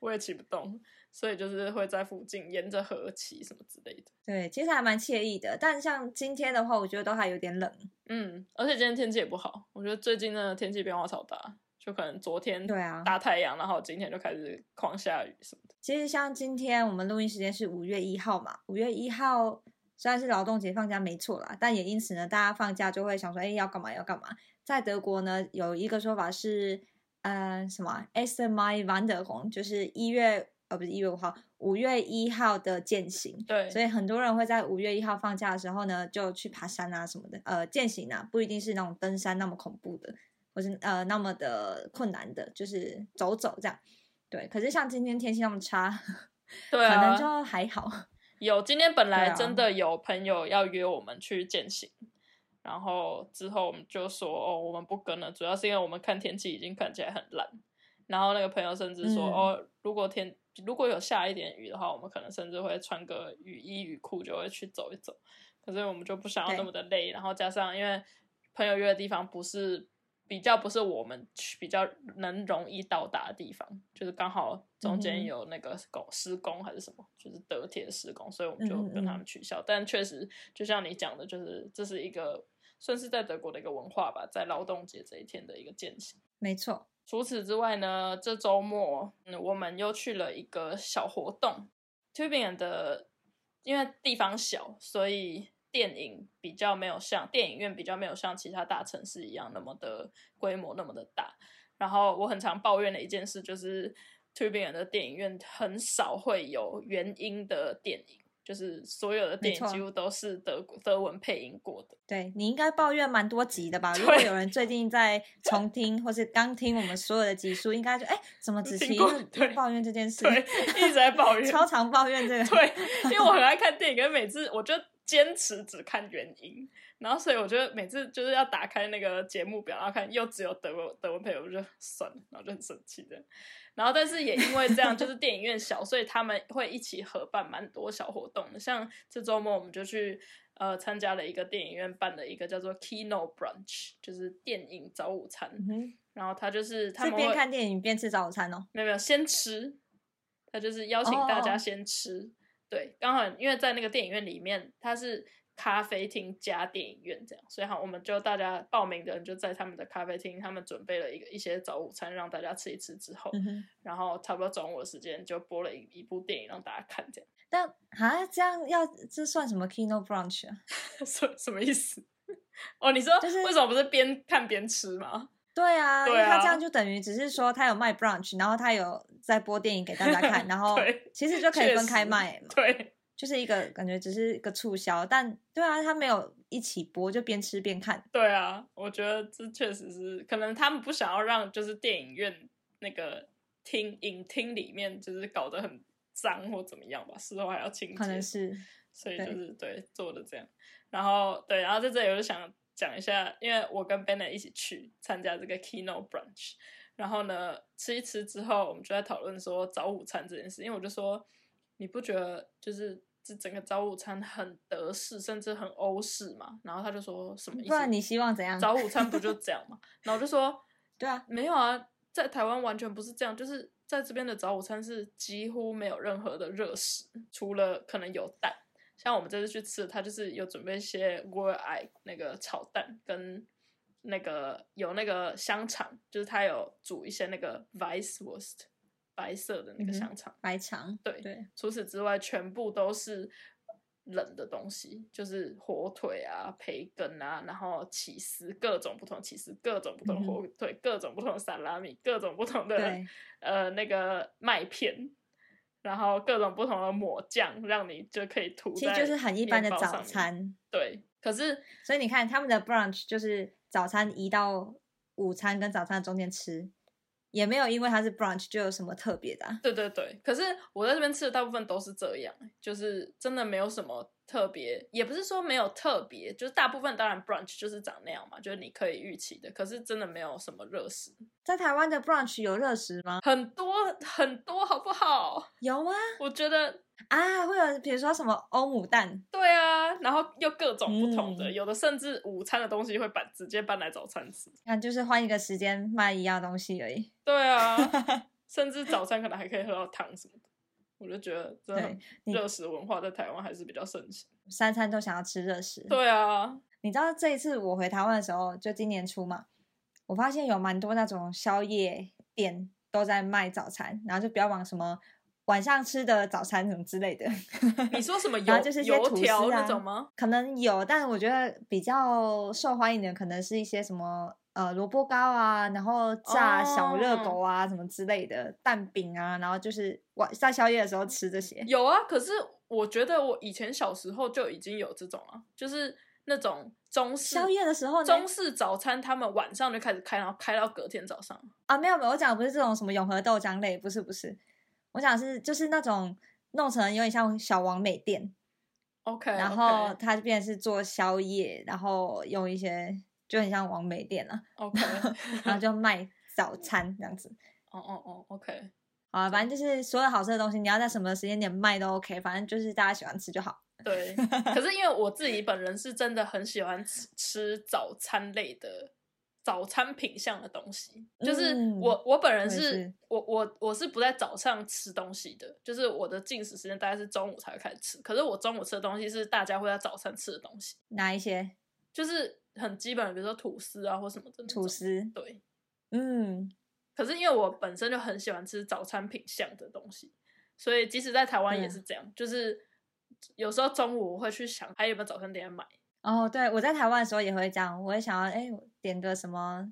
我也骑不动，所以就是会在附近沿着河骑什么之类的。对，其实还蛮惬意的。但像今天的话，我觉得都还有点冷。嗯，而且今天天气也不好，我觉得最近的天气变化超大，就可能昨天对啊大太阳，然后今天就开始狂下雨什么的。其实像今天我们录音时间是五月一号嘛，五月一号虽然是劳动节放假没错啦，但也因此呢，大家放假就会想说，哎，要干嘛要干嘛。在德国呢，有一个说法是，呃，什么 s m i Wanderung，就是一月呃不是一月五号，五月一号的践行。对，所以很多人会在五月一号放假的时候呢，就去爬山啊什么的，呃，践行啊，不一定是那种登山那么恐怖的，或是呃那么的困难的，就是走走这样。对，可是像今天天气那么差，对啊，可能就还好。有今天本来真的有朋友要约我们去践行，然后之后我们就说哦，我们不跟了，主要是因为我们看天气已经看起来很烂。然后那个朋友甚至说、嗯哦，如果天如果有下一点雨的话，我们可能甚至会穿个雨衣雨裤就会去走一走。可是我们就不想要那对么的累，然后加上因为朋友约的地方不是比较不是我们去比较能容易到达的地方，就是刚好中嗯间有那个工施工还是什么，就是德铁施工，所以我们就跟他嗯们取消。但确实，就像你讲的，就是这是一个算是在德国的一个文化吧，在劳动节这一天的一个践行。没错，除此之外呢，这周末嗯，我们又去了一个小活动。，Tubingen 的因为地方小，所以电影比较没有像电影院比较没有像其他大城市一样那么的规模那么的大。然后我很常抱怨的一件事就是，Tübingen 的电影院很少会有原音的电影，就是所有的电影几乎都是德德文配音过的。对你应该抱怨蛮多集的吧？如果有人最近在重听或是刚听我们所有的集数，应该就哎，怎么子 听琪抱怨这件事？对，一直在抱怨，超常抱怨这个。对，因为我很爱看电影，跟每次我觉得坚持只看原因，然后所以我觉得每次就是要打开那个节目表，然后看又只有德文德文配，我就算了，然后就很生气的。然后但是也因为这样，就是电影院小，所以他们会一起合办蛮多小活动的。像这周末我们就去呃参加了一个电影院办的一个叫做 Kino Brunch，就是电影早午餐。然后他就是他们边看电影边吃早餐哦，没有没有先吃，他就是邀请大家先吃。对，刚好因为在那个电影院里面，它是咖啡厅加电影院这样，所以好，我们就大家报名的人就在他们的咖啡厅，他们准备了一个一些早午餐让大家吃一吃之后，然后差不多中午的时间就播了一一部电影让大家看这样。但啊，这样要这算什么 Kino Brunch 啊？什什么意思？哦，你说就是为什么不是边看边吃吗？对啊，因对啊为他这样就等于只是说他有卖 brunch，然后他有在播电影给大家看，然后其实就可以分开卖嘛，对。就是一个感觉只是一个促销，但对啊，他没有一起播，就边吃边看。对啊，我觉得这确实是可能他们不想要让就是电影院那个厅影厅里面就是搞得很脏或怎么样吧，事后还要清洁，可能是所以就是对做的这样。然后对，然后在这里我就想讲一下，因为我跟 Bennett 一起去参加这个 Keynote Brunch，然后呢吃一吃之后，我们就在讨论说早午餐这件事，因为我就说你不觉得就是这整个早午餐很德式，甚至很欧式嘛？然后他就说什么意思？不然你希望怎样？早午餐不就这样吗？然后我就说 对啊，没有啊，在台湾完全不是这样，就是在这边的早午餐是几乎没有任何的热食，除了可能有蛋。像我们这次去吃的，它就是有准备一些 r eye 那个炒蛋，跟那个有那个香肠，就是它有煮一些那个 Weisswurst 白色的那个香肠。白肠，对对，除此之外，全部都是冷的东西，就是火腿啊、培根啊，然后起司，各种不同起司，各种不同火腿，各种不同的萨拉米，各种不同的呃那个麦片，然后各种不同的抹酱，让你就可以涂其实就是很一般的早。餐。对，可是所以你看他们的 brunch 就是早餐移到午餐跟早餐中间吃，也没有因为它是 brunch 就有什么特别的啊、对对对，可是我在这边吃的大部分都是这样，就是真的没有什么特别，也不是说没有特别，就是大部分当然 brunch 就是长那样嘛，就是你可以预期的，可是真的没有什么热食，在台湾的 brunch 有热食吗？很多很多，好不好？有吗？我觉得啊，会有比如说什么欧姆蛋，对啊，然后又各种不同的，嗯有的甚至午餐的东西会搬直接搬来早餐吃，那就是换一个时间卖一样东西而已。对啊，甚至早餐可能还可以喝到汤什么的，我就觉得真的热食文化在台湾还是比较盛行。三餐都想要吃热食。对啊，你知道这一次我回台湾的时候，就今年初嘛，我发现有蛮多那种宵夜店都在卖早餐，然后就标榜什么晚上吃的早餐什么之类的。你说什么 然就是一些吐油条司啊那种吗？可能有，但我觉得比较受欢迎的可能是一些什么呃萝卜糕啊，然后炸小热哦狗啊、什么之类的蛋饼啊，然后就是晚在宵夜的时候吃这些。有啊，可是我觉得我以前小时候就已经有这种了，就是那种中式宵夜的时候中式早餐，他们晚上就开始开，然后开到隔天早上。啊，没有没有，我讲的不是这种什么永和豆浆类，不是不是，我讲的是就是那种弄成有点像小王美店，OK，然后它就变成是做宵夜，然后用一些就很像王美店啊，OK，然后就卖早餐这样子。哦哦哦，OK，好啊，反正就是所有好吃的东西，你要在什么时间点卖都 OK，反正就是大家喜欢吃就好。对。可是因为我自己本人是真的很喜欢吃吃早餐类的早餐品相的东西，就是嗯我我本人是我我我我是不在早上吃东西的，就是我的进食时间大概是中午才会开始吃，可是我中午吃的东西是大家会在早餐吃的东西，哪一些就是很基本的，比如说吐司啊或什么的吐。司？对，嗯，可是因为我本身就很喜欢吃早餐品相的东西，所以即使在台湾也是这样，就是有时候中午我会去想还有没有早餐店买。哦，对，我在台湾的时候也会这样，我会想要哎，我点个什么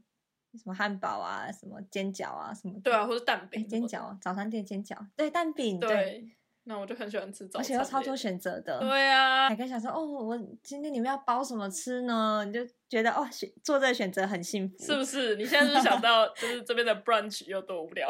什么汉堡啊，什么煎饺啊，什么的对啊，，或者蛋哎，饼。煎饺，早餐店煎饺，对，蛋饼，对，那我就很喜欢吃早而，且有超多。选择的。对啊还，跟想说，哦，我今天你们要包什么吃呢？你就觉得哦，选做这个选择很幸福，是不是？你现在是不是想到就是这边的 brunch 有多无聊？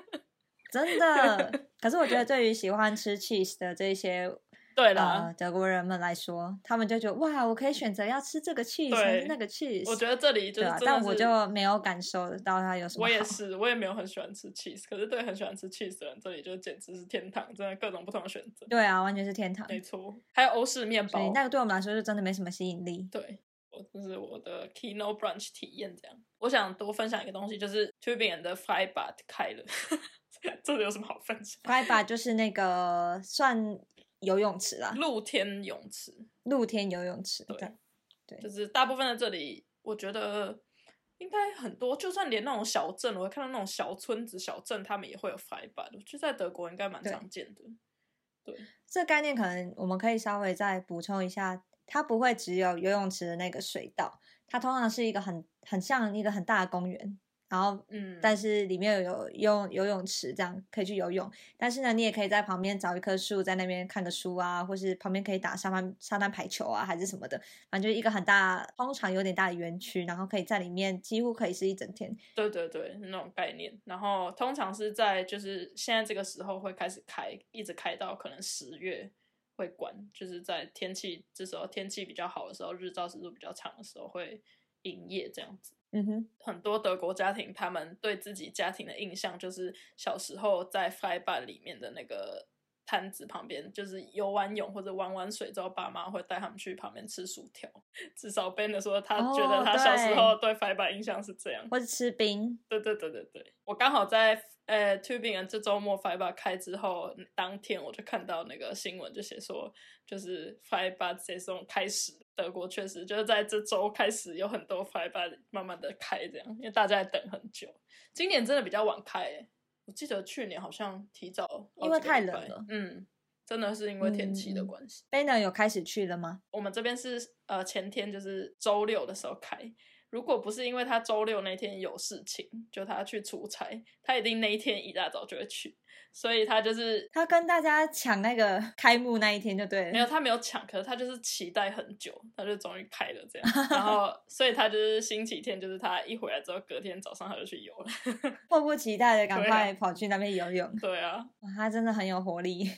真的。可是我觉得，对于喜欢吃 cheese 的这些对啦，呃德国人们来说，他们就觉得哇，我可以选择要吃这个 cheese 还是那个 cheese。我觉得这里就对啊，是真的但我是就没有感受到它有什么。我也是，我也没有很喜欢吃 cheese，可是对很喜欢吃 cheese 的人，这里就简直是天堂，真的各种不同的选择。对啊，完全是天堂。没错，还有欧式面包，那个对我们来说就真的没什么吸引力。对，我这是我的 Kino Brunch 体验。这样，我想多分享一个东西，就是 Tubingen 的 Freibad 开了，这个有什么好分享？f i b a 就是那个算游泳池啦，露天泳池，露天游泳池。对对就是大部分的这里，我觉得应该很多，就算连那种小镇，我会看到那种小村子、小镇，他们也会有 Freibad，我觉得在德国应该蛮常见的。对，这概念可能我们可以稍微再补充一下，它不会只有游泳池的那个水道，它通常是一个很很像一个很大的公园，然后嗯，但是里面有游游泳池，这样可以去游泳。但是呢，你也可以在旁边找一棵树，在那边看个书啊，或是旁边可以打沙滩沙滩排球啊，还是什么的。反正就是一个很大，通常有点大的园区，然后可以在里面几乎可以是一整天。对对对，那种概念。然后通常是在就是现在这个时候会开始开，一直开到可能十月会关，就是在天气这时候天气比较好的时候，日照时数比较长的时候会营业这样子。嗯哼，很多德国家庭，他们对自己家庭的印象就是小时候在 Freibad 里面的那个摊子旁边，就是游完泳或者玩完水之后，爸妈会带他们去旁边吃薯条。至少 Ben 的说，他觉得哦他小时候对 Freibad 印象是这样。或者吃冰。对对对对对，我刚好在呃 Tubingen 这周末 Fiber 开之后，当天我就看到那个新闻，就写说就是 Fiber 这种开始，德国确实就是在这周开始有很多 Fiber 慢慢的开这样，因为大家在等很久。今年真的比较晚开欸，我记得去年好像提早因为太冷了嗯，真的是因为天气的嗯关系。Banner 有开始去了吗？我们这边是呃前天就是周六的时候开，如果不是因为他周六那天有事情，就他去出差，他一定那一天一大早就会去，所以他就是他跟大家抢那个 开幕那一天就对了。没有他没有抢，可是他就是期待很久，他就终于开了这样，然后 所以他就是星期天就是他一回来之后，隔天早上他就去游了，迫不及待的赶快跑去那边游泳。对啊，哇，他真的很有活力。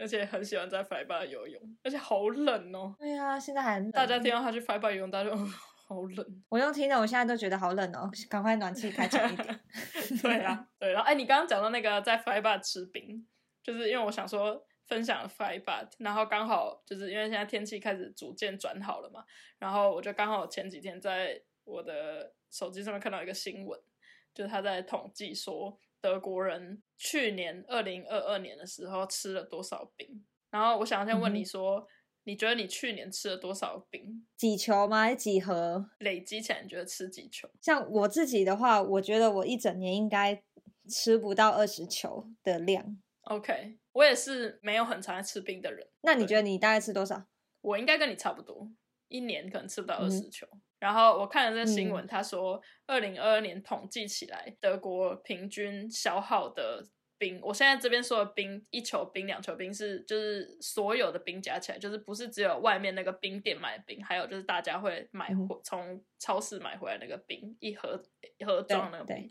而且很喜欢在 f i b 游泳，而且好冷哦，对啊，现在还冷大家听到他去 f i b 游泳，大家就、哦、好冷。我用听的，我现在都觉得好冷哦，赶快暖气开强一点。对啊，对，然后哎，你刚刚讲到那个在 Flybar 吃冰，就是因为我想说分享 Flybar，然后刚好就是因为现在天气开始逐渐转好了嘛，然后我就刚好前几天在我的手机上面看到一个新闻，就是他在统计说德国人去年二零二二年的时候吃了多少冰，然后我想先问你说，你觉得你去年吃了多少冰？几球吗？几盒？累积起来，你觉得吃几球？像我自己的话，我觉得我一整年应该吃不到二十球的量。OK，我也是没有很常在吃冰的人。那你对觉得你大概吃多少？我应该跟你差不多，一年可能吃不到二嗯十球。然后我看了这新闻，嗯他说二零二二年统计起来，德国平均消耗的冰，我现在这边说的冰，一球冰、两球冰是就是所有的冰加起来，就是不是只有外面那个冰店买的冰，还有就是大家会买从超市买回来那个冰，一盒一盒装那个冰，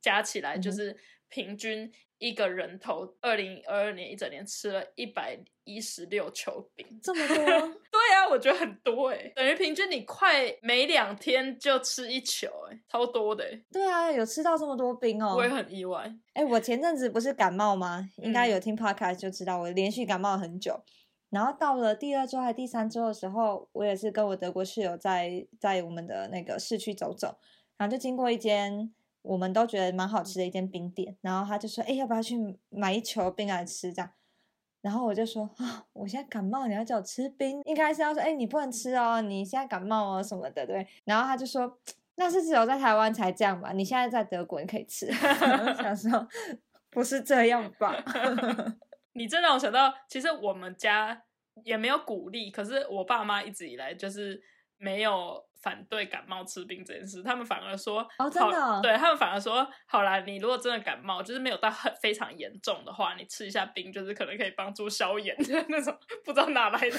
加起来就是平均一个人头，二零二二年一整年吃了一百一十六球饼，这么多？对啊，我觉得很多哎、等于平均你快每两天就吃一球哎、超多的、欸，对啊，有吃到这么多冰哦。我也很意外。哎、我前阵子不是感冒吗？应该嗯有听 podcast 就知道，我连续感冒了很久。然后到了第二周还第三周的时候，我也是跟我德国室友在在我们的那个市区走走，然后就经过一间我们都觉得蛮好吃的一间冰店，然后他就说：“哎、要不要去买一球冰来吃？”这样，然后我就说：“啊，我现在感冒，你要叫我吃冰，应该是要说，哎、你不能吃哦，你现在感冒哦什么的，对。”然后他就说。那是只有在台湾才这样吧？你现在在德国，你可以吃。我想说，不是这样吧？你这让我想到，其实我们家也没有鼓励，可是我爸妈一直以来就是没有反对感冒吃冰这件事，他们反而说哦真的哦对他们反而说，好啦，你如果真的感冒，就是没有到很非常严重的话，你吃一下冰，就是可能可以帮助消炎的那种，不知道哪来的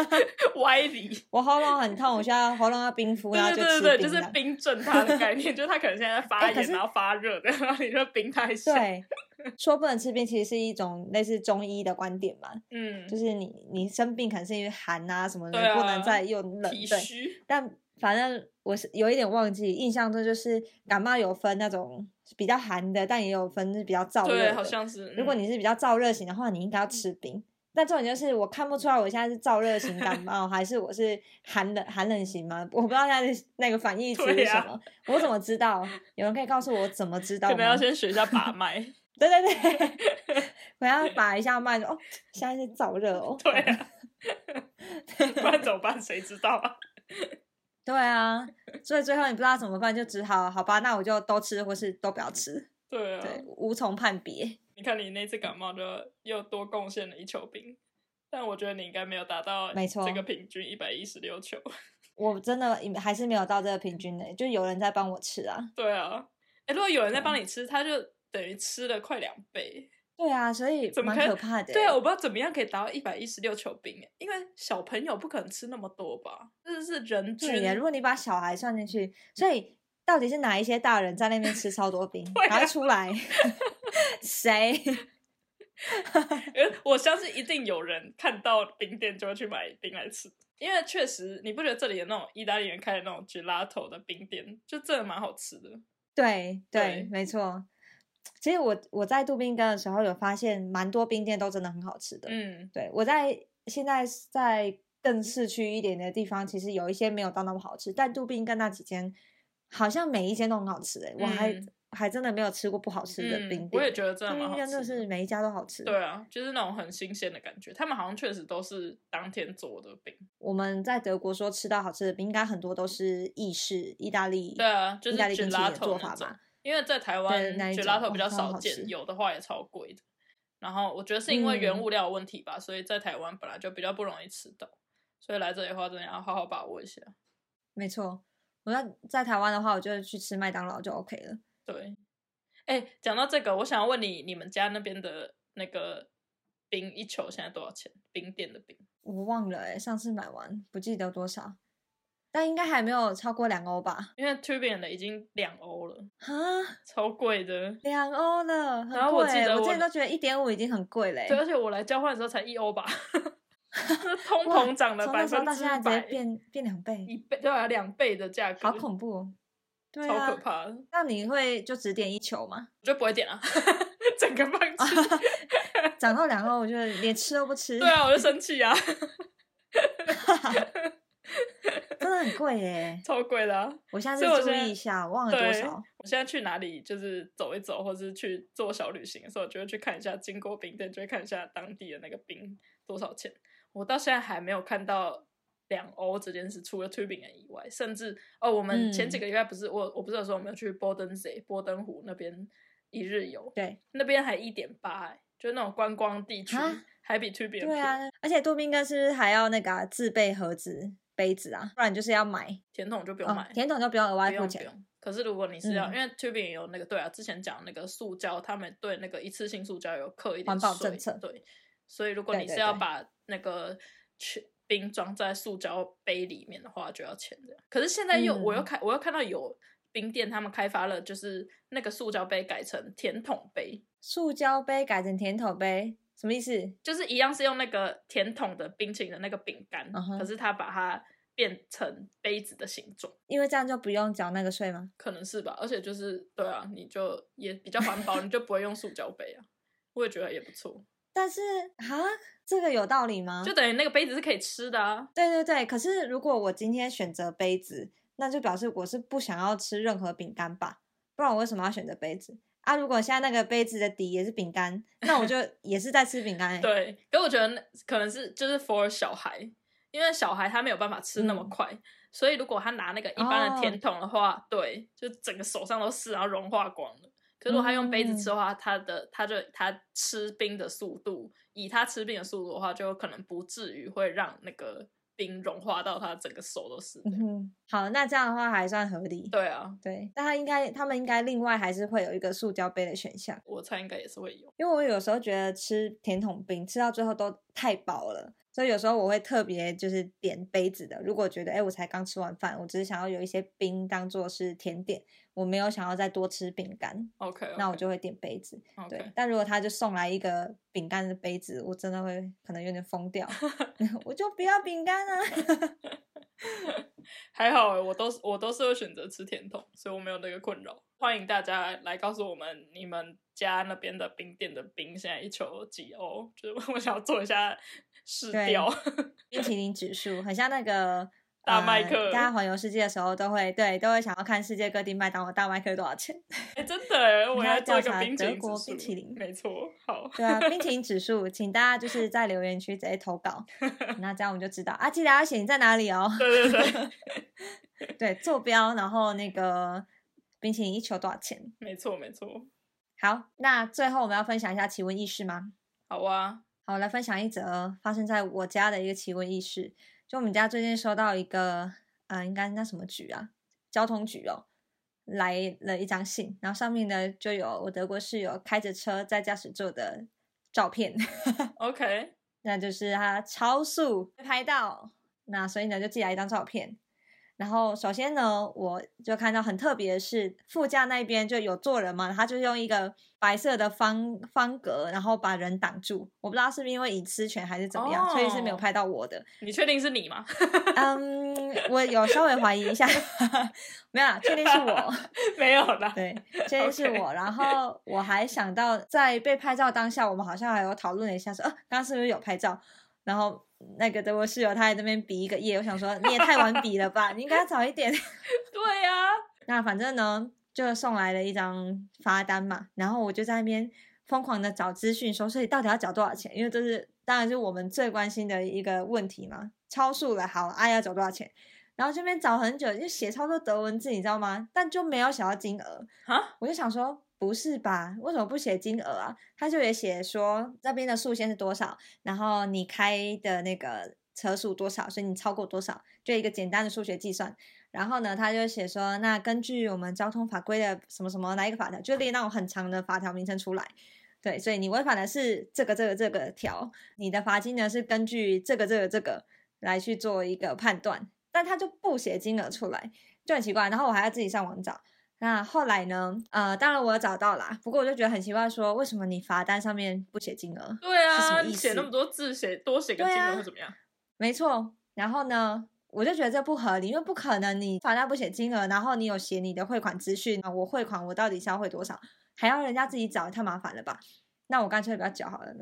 歪理。我喉咙很痛，我现在喉咙要冰敷，然后对对对对，就是冰镇它的概念，就是它可能现在在 发炎，然后发热的，然后你就冰它一下。，对，说不能吃冰，其实是一种类似中医的观点嘛，嗯，就是你你生病可能是因为寒啊什么的，不能再用冷，体对。虚。但反正我是有一点忘记，印象中就是感冒有分那种比较寒的，但也有分是比较燥热对，的。好像是。如果嗯你是比较燥热型的话，你应该要吃冰。但重点就是我看不出来我现在是燥热型感冒，还是我是寒冷寒冷型吗？我不知道现在的那个反义词是什么，我怎么知道？有人可以告诉我怎么知道吗？可能要先学一下把脉。对对对，我要把一下脉哦，现在是燥热哦。对啊，不然怎么办？谁知道啊？对啊，所以最后你不知道怎么办，就只好好吧，那我就都吃，或是都不要吃，对啊，对，无从判别。你看你那次感冒就又多贡献了一球冰，但我觉得你应该没有达到没错这个平均一百一十六球。我真的还是没有到这个平均的，就有人在帮我吃啊。对啊，哎，如果有人在对帮你吃，他就等于吃了快两倍。对啊，所以蛮怎么可怕的。对啊，我不知道怎么样可以达到一百一十六球冰，欸因为小朋友不可能吃那么多吧？这是人均如果你把小孩算进去，所以到底是哪一些大人在那边吃超多冰，对啊赶快出来？谁？呃，我相信一定有人看到冰店就会去买冰来吃，因为确实你不觉得这里有那种意大利人开的那种 gelato 的冰店，就真的蛮好吃的。对对对，没错。其实我我在杜宾根的时候有发现，蛮多冰店都真的很好吃的。嗯，对我在现在在更市区一点的地方，其实有一些没有到那么好吃，但杜宾根那几间好像每一间都很好吃哎、我还、嗯还真的没有吃过不好吃的嗯冰店。我也觉得真的杜蛮好宾根真的是每一家都好吃。对啊，就是那种很新鲜的感觉。他们好像确实都是当天做的冰。我们在德国说吃到好吃的冰，应该很多都是意式、意大利，对啊，就是意大利冰淇淋的做法嘛。因为在台对湾那一种 gelato 比较少见，有的话也超贵的。然后我觉得是因为原嗯物料的问题吧，所以在台湾本来就比较不容易吃到，所以来这里的话真的要好好把握一下。没错。我在在台湾的话，我就去吃麦当劳就 OK 了。对，哎，讲到这个，我想要问你，你们家那边的那个冰一球现在多少钱？冰店的冰？我忘了哎、上次买完不记得多少，但应该还没有超过两欧吧？因为 Tubian 的已经两欧了，哈，超贵的。两欧了，很然后我贵欸我得我前都觉得一点五已经很贵嘞、对，而且我来交换的时候才一欧吧，那通哇膨涨了百分之到现在直接百，变变两倍，一倍对啊，两倍的价格，好恐怖、哦。对超可啊，怕的，那你会就只点一球吗？我就不会点了，整个放弃。涨到两欧，我就连吃都不吃。对啊，我就生气啊，真的很贵耶！超贵的、啊。我下次注意一下，忘了多少。，我现在去哪里就是走一走，或是去做小旅行的时候，就会去看一下经过冰店，就会看一下当地的那个冰多少钱。我到现在还没有看到两欧这件事，除了 Tübingen 以外，甚至哦，我们前几嗯个礼拜不是、我我不是有说我们要去波登 s 波登湖那边一日游，对那边还一点八，哎，就那种观光地区啊，还比 Tübingen 对啊，而且杜宾哥是不是还要那个啊、自备盒子、杯子啊？不然就是要买。甜筒就不用哦买，，甜筒就不用额外付钱。不用不用。可是如果你是要，嗯因为 Tubing 有那个对啊，之前讲那个塑胶，他们对那个一次性塑胶有刻一点环保政策对，所以如果你是要把那个去冰装在塑胶杯里面的话，就要钱的。可是现在又、我又嗯看我又看到有冰店他们开发了，就是那个塑胶杯改成甜筒杯，塑胶杯改成甜筒杯，什么意思？就是一样是用那个甜筒的冰淇淋的那个饼干可是它把它变成杯子的形状。因为这样就不用缴那个税吗？可能是吧，而且就是对啊，你就也比较环保，你就不会用塑胶杯啊。我也觉得也不错，但是啊，这个有道理吗？就等于那个杯子是可以吃的啊。对对对，可是如果我今天选择杯子，那就表示我是不想要吃任何饼干吧？不然我为什么要选择杯子啊？如果现在那个杯子的底也是饼干，那我就 也是在吃饼干、欸。对，可我觉得那可能是就是 for 小孩，因为小孩他没有办法吃那么嗯快，所以如果他拿那个一般的哦甜筒的话，对，就整个手上都是，然后融化光了。可是如果他用杯子吃的话，他的他就他吃冰的速度，以他吃冰的速度的话，就可能不至于会让那个冰融化到他整个手都是。嗯哼，好，那这样的话还算合理。对啊，对，但他应该，他们应该另外还是会有一个塑胶杯的选项，我猜应该也是会有。因为我有时候觉得吃甜筒冰吃到最后都太饱了，所以有时候我会特别就是点杯子的。如果觉得哎，我才刚吃完饭，我只是想要有一些冰当做是甜点，我没有想要再多吃饼干，OK，, 那我就会点杯子。对，但如果他就送来一个饼干的杯子，我真的会可能有点疯掉，我就不要饼干啊。还好欸，我都是我都是会选择吃甜筒，所以我没有那个困扰。欢迎大家来告诉我们你们家那边的冰店的冰现在一球几欧，就是我想要做一下试对调。冰淇淋指数很像那个 大麦克呃大家环游世界的时候都会对都会想要看世界各地麦当劳大麦克多少钱。哎、真的欸，我要调查德国冰淇淋没错。好，对啊，冰淇淋指数，请大家就是在留言区直接投稿，那这样我们就知道啊，记得要写你在哪里哦。对对对，对，坐标，然后那个冰淇淋一球多少钱？没错没错。好，那最后我们要分享一下奇闻异事吗？好啊，好，来分享一则发生在我家的一个奇闻异事。就我们家最近收到一个，呃，应该那什么局啊，交通局哦，来了一张信，然后上面呢就有我德国室友开着车在驾驶座的照片，OK，那就是他超速被拍到，那所以呢就寄来一张照片。然后首先呢，我就看到很特别的是，副驾那边就有坐人嘛，他就用一个白色的方方格，然后把人挡住。我不知道是不是因为隐私权还是怎么样，所以是没有哦拍到我的。你确定是你吗？嗯，我有稍微怀疑一下，没有啦，确定是我。没有啦。对，确定是我。然后我还想到，在被拍照当下，我们好像还有讨论了一下，说，呃，刚刚是不是有拍照？然后那个德国室友他在那边比一个耶，我想说你也太晚比了吧，你应该早一点。对呀、那反正呢，就送来了一张罚单嘛，然后我就在那边疯狂的找资讯，说，所以到底要缴多少钱？因为这是当然是我们最关心的一个问题嘛，超速了，好，啊要缴多少钱？然后这边找很久，就写超多德文字，你知道吗？但就没有写到金额。啊，我就想说，不是吧？为什么不写金额啊？他就也写说这边的速限是多少，然后你开的那个车速多少，所以你超过多少，就一个简单的数学计算。然后呢，他就写说，那根据我们交通法规的什么什么哪一个法条，就列那种很长的法条名称出来。对，所以你违反的是这个这个这个条，你的罚金呢是根据这个这个这个来去做一个判断，但他就不写金额出来，就很奇怪。然后我还要自己上网找。那后来呢？呃，当然我有找到啦，不过我就觉得很奇怪说为什么你罚单上面不写金额？对啊，你写那么多字，写多写个金额会怎么样？没错。然后呢，我就觉得这不合理，因为不可能你罚单不写金额，然后你有写你的汇款资讯，啊我汇款我到底是要汇多少，还要人家自己找，太麻烦了吧？那我干脆不要缴好了，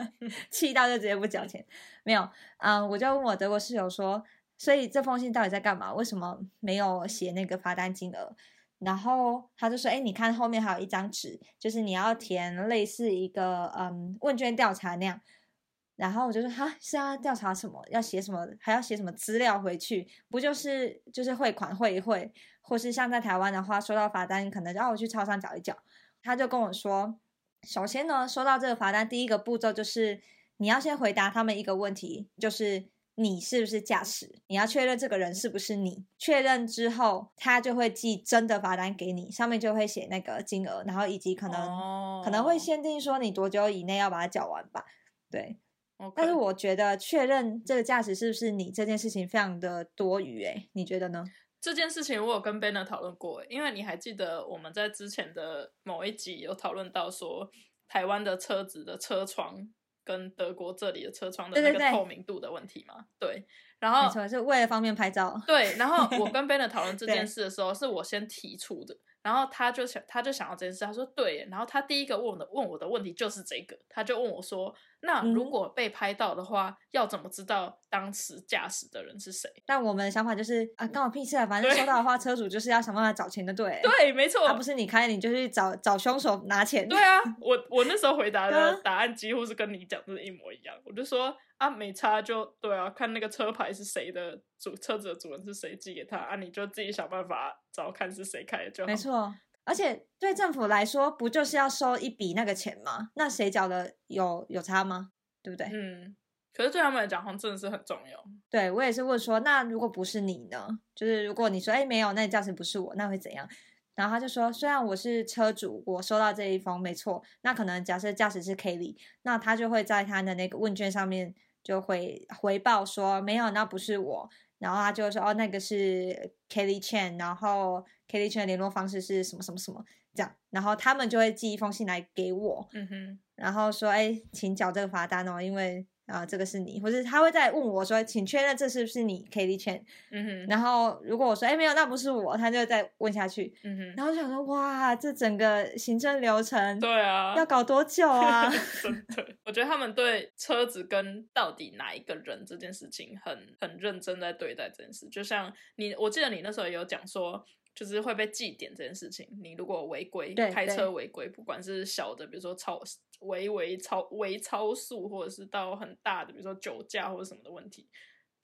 气到就直接不缴钱。没有，嗯，我就问我德国室友说，所以这封信到底在干嘛？为什么没有写那个罚单金额？然后他就说：“哎，你看后面还有一张纸，就是你要填类似一个嗯问卷调查那样。”然后我就说：“哈，是要调查什么？要写什么？还要写什么资料回去？不就是就是汇款汇一汇，或是像在台湾的话，收到罚单可能让我去超商缴一缴。”他就跟我说：“首先呢，收到这个罚单，第一个步骤就是你要先回答他们一个问题，就是。”你是不是驾驶？你要确认这个人是不是你。确认之后，他就会寄真的罚单给你，上面就会写那个金额，然后以及可能、哦、可能会限定说你多久以内要把它缴完吧。对但是我觉得确认这个驾驶是不是你这件事情非常的多余，诶，你觉得呢？这件事情我有跟 Banner 讨论过，因为你还记得我们在之前的某一集有讨论到说，台湾的车子的车窗。跟德国这里的车窗的那个透明度的问题嘛，对,对,对，然后没错，是为了方便拍照。对，然后我跟 Ben 讨论这 件事的时候，是我先提出的，然后他就想，他就想到这件事，他说对，然后他第一个问的问我的问题就是这个，他就问我说，那如果被拍到的话，嗯、要怎么知道当时驾驶的人是谁？但我们的想法就是啊，关我屁事啊，反正收到的话，车主就是要想办法找钱的，对，对，没错，他、啊、不是你开，你就去找找凶手拿钱。对啊，我 我那时候回答的答案几乎是跟你讲的一模一样，我就说啊，没差就对啊，看那个车牌是谁的主车子的主人是谁寄给他啊，你就自己想办法找看是谁开的就好。没错，而且对政府来说，不就是要收一笔那个钱吗？那谁缴的有有差吗？对不对？嗯。可是对他们来讲，好像真的是很重要。对我也是问说，那如果不是你呢？就是如果你说，哎，没有，那驾驶不是我，那会怎样？然后他就说，虽然我是车主，我收到这一封没错，那可能假设驾驶是 Kelly，那他就会在他的那个问卷上面就会回报说，没有，那不是我。然后他就说，哦，那个是 Kelly Chen，然后 Kelly Chen 的联络方式是什么什么什么这样，然后他们就会寄一封信来给我，嗯哼，然后说，哎，请缴这个罚单哦，因为。啊，这个是你，或者他会再问我说，请确认这是不是你 k a t i e Chen。嗯哼。然后如果我说，哎，没有，那不是我，他就再问下去。嗯哼。然后想说，哇，这整个行政流程，对啊，要搞多久啊？真的，我觉得他们对车子跟到底哪一个人这件事情很很认真在对待这件事。就像你，我记得你那时候也有讲说，就是会被记点这件事情。你如果违规开车违规，不管是小的，比如说超。违违超违超速，或者是到很大的，比如说酒驾或者什么的问题，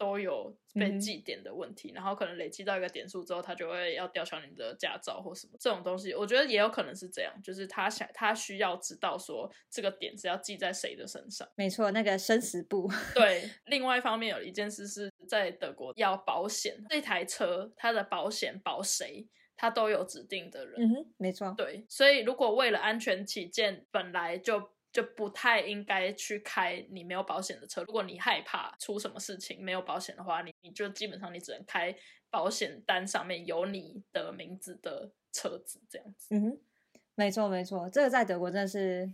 都有被记点的问题。然后可能累积到一个点数之后，他就会要吊销你的驾照或什么这种东西。我觉得也有可能是这样，就是他想他需要知道说这个点是要记在谁的身上。没错，那个生死簿。对，另外一方面有一件事是在德国要保险，这台车它的保险保谁？他都有指定的人，嗯哼，没错，对，所以如果为了安全起见，本来就就不太应该去开你没有保险的车。如果你害怕出什么事情没有保险的话，你你就基本上你只能开保险单上面有你的名字的车子这样子。嗯哼，没错没错，这个在德国真的是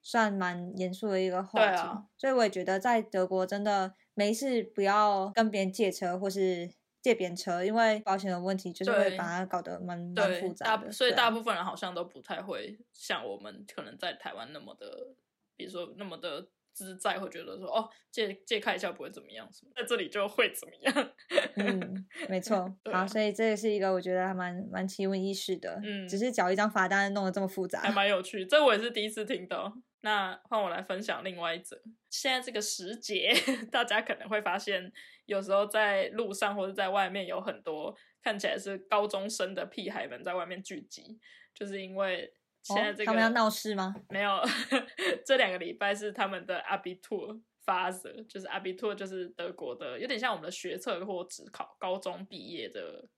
算蛮严肃的一个话题，所以我也觉得在德国真的没事不要跟别人借车或是。借别人车，因为保险的问题，就是会把它搞得蛮蛮复杂的。所以大部分人好像都不太会像我们可能在台湾那么的，比如说那么的自在，会觉得说哦，借借开一下不会怎么样，什么在这里就会怎么样。嗯，没错。好，所以这也是一个我觉得还蛮蛮奇闻异事的。嗯，只是缴一张罚单弄得这么复杂，还蛮有趣。这我也是第一次听到。那换我来分享另外一则。现在这个时节，大家可能会发现，有时候在路上或者在外面有很多看起来是高中生的屁孩们在外面聚集，就是因为现在这个他们要闹事吗？没有，这两个礼拜是他们的阿比托发生，就是阿比托就是德国的，有点像我们的学测或职考，高中毕业的。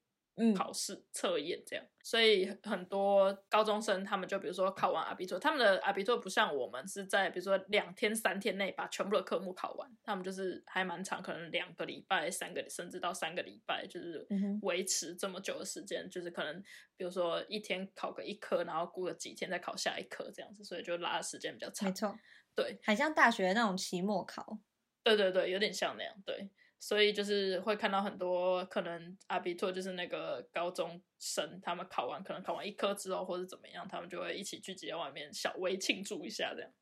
考试测验这样，所以很多高中生他们就比如说考完阿比托，他们的阿比托不像我们是在比如说两天三天内把全部的科目考完，他们就是还蛮长，可能两个礼拜、三个甚至到三个礼拜，就是维持这么久的时间，就是可能比如说一天考个一科，然后过个几天再考下一科这样子，所以就拉的时间比较长。没错，对，很像大学那种期末考。对对对，有点像那样，对。所以就是会看到很多可能阿比托就是那个高中生，他们考完可能考完一科之后或者怎么样，他们就会一起聚集在外面小微庆祝一下这样，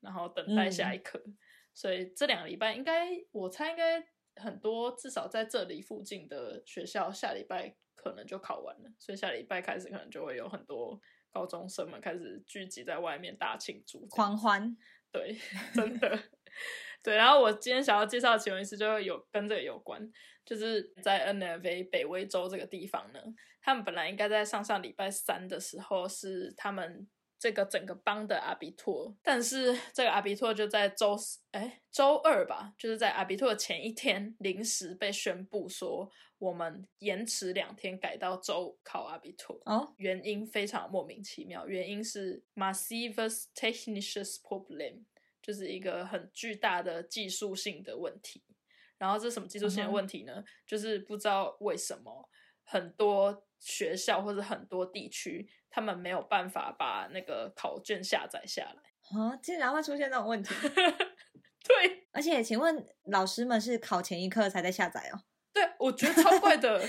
然后等待下一科。所以这两个礼拜应该我猜应该很多，至少在这里附近的学校下礼拜可能就考完了，所以下礼拜开始可能就会有很多高中生们开始聚集在外面大庆祝狂欢。对，真的。对，然后我今天想要介绍的奇闻异事就有跟这个有关，就是在 N F A 北威州这个地方呢，他们本来应该在上上礼拜三的时候是他们这个整个邦的阿比托，但是这个阿比托就在周哎周二吧，就是在阿比托的前一天临时被宣布说我们延迟两天改到周考阿比托哦，原因非常莫名其妙，原因是 massive technical problem。就是一个很巨大的技术性的问题，然后这什么技术性的问题呢？就是不知道为什么很多学校或者很多地区，他们没有办法把那个考卷下载下来啊！竟然会出现这种问题？对，而且请问老师们是考前一刻才在下载哦？对，我觉得超怪的。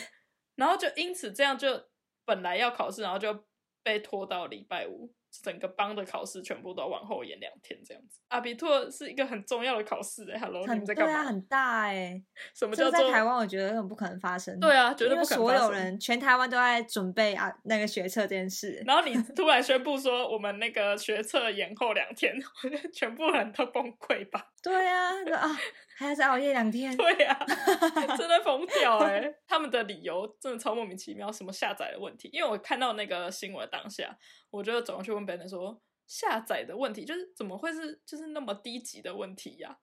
然后就因此这样，就本来要考试，然后就被拖到礼拜五。整个邦的考试全部都往后延两天，这样子。阿比托是一个很重要的考试哎，Hello，你在干嘛？很大哎，什么叫做在台湾？我觉得根本不可能发生。对啊，绝对不可能所有人，全台湾都在准备啊那个学测这件事。然后你突然宣布说我们那个学测延后两天，全部人都崩溃吧？对啊，啊，还要再熬夜两天？对啊，真的疯掉哎！他们的理由真的超莫名其妙，什么下载的问题？因为我看到那个新闻当下。我就走过去问别人说：“下载的问题就是怎么会是就是那么低级的问题呀？”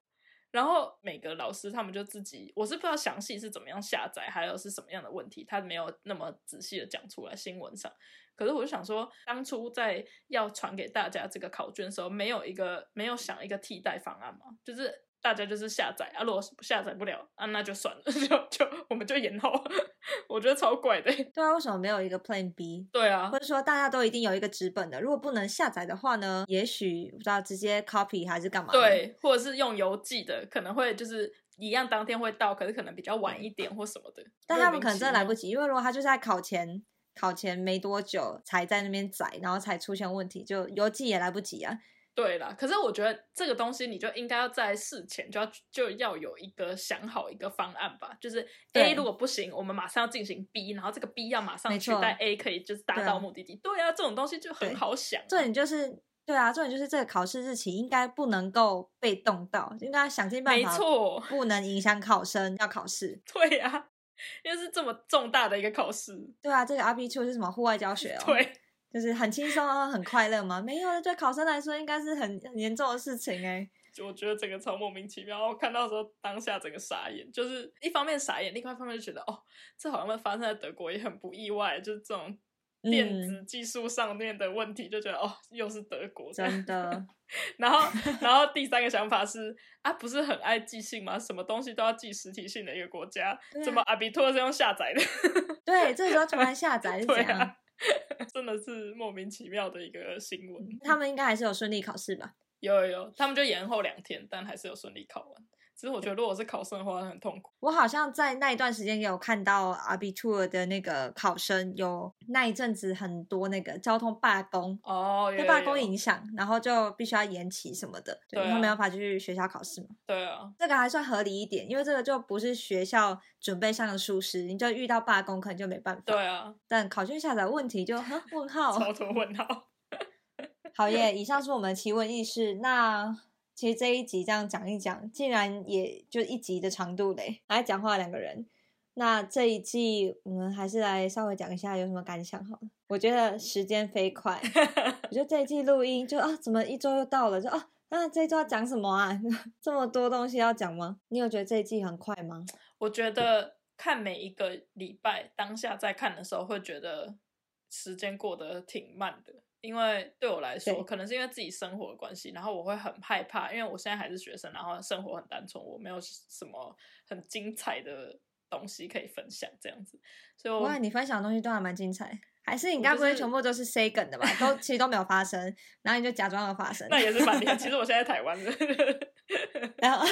然后每个老师他们就自己，我是不知道详细是怎么样下载，还有是什么样的问题，他没有那么仔细的讲出来新闻上。可是我就想说，当初在要传给大家这个考卷的时候，没有一个没有想一个替代方案嘛？就是大家就是下载啊，如果下载不了啊，那就算了，就就我们就延后。我觉得超怪的。对啊，为什么没有一个 Plan B？对啊，或者说大家都一定有一个纸本的，如果不能下载的话呢？也许不知道直接 copy 还是干嘛？对，或者是用邮寄的，可能会就是一样当天会到，可是可能比较晚一点或什么的。但他们可能真的来不及，因为如果他就在考前。考前没多久才在那边载，然后才出现问题，就邮寄也来不及啊。对啦，可是我觉得这个东西你就应该要在事前就要就要有一个想好一个方案吧。就是 A 如果不行，我们马上要进行 B，然后这个 B 要马上取代 A，可以就是达到目的地。对啊，这种东西就很好想。重点就是对啊，重点就是这个考试日期应该不能够被动到，应该想尽办法，没错，不能影响考生要考试。对啊。因为是这么重大的一个考试，对啊，这个 R B Two 是什么户外教学哦？对，就是很轻松啊，很快乐吗？没有，对考生来说应该是很很严重的事情哎。就我觉得整个超莫名其妙，我看到时候当下整个傻眼，就是一方面傻眼，另外一方面就觉得哦，这好像发生在德国也很不意外，就是这种。电子技术上面的问题，就觉得哦，又是德国，真的。然后，然后第三个想法是啊，不是很爱寄信吗？什么东西都要寄实体信的一个国家，怎么阿比托是用下载的？对，这时候突然下载 是这样，真的是莫名其妙的一个新闻。他们应该还是有顺利考试吧？有有有，他们就延后两天，但还是有顺利考完。其实我觉得，如果是考生的话，很痛苦。我好像在那一段时间有看到阿比兔的那个考生，有那一阵子很多那个交通罢工哦，被罢工影响，然后就必须要延期什么的，对，他没办法去学校考试嘛。对啊，这个还算合理一点，因为这个就不是学校准备上的疏失，你就遇到罢工，可能就没办法。对啊，但考卷下载问题就问号，超多问号。好耶，以上是我们奇闻异事，那。其实这一集这样讲一讲，竟然也就一集的长度嘞，来讲话两个人。那这一季我们还是来稍微讲一下有什么感想好了。我觉得时间飞快，我觉得这一季录音就啊，怎么一周又到了？就啊，那这一周要讲什么啊？这么多东西要讲吗？你有觉得这一季很快吗？我觉得看每一个礼拜当下在看的时候，会觉得时间过得挺慢的。因为对我来说，可能是因为自己生活的关系，然后我会很害怕，因为我现在还是学生，然后生活很单纯，我没有什么很精彩的东西可以分享，这样子。所以，哇，你分享的东西都还蛮精彩。还是你该不会全部都是梗的吧？都其实都没有发生，然后你就假装有发生。那也是蛮厉害。其实我现在台湾的，然后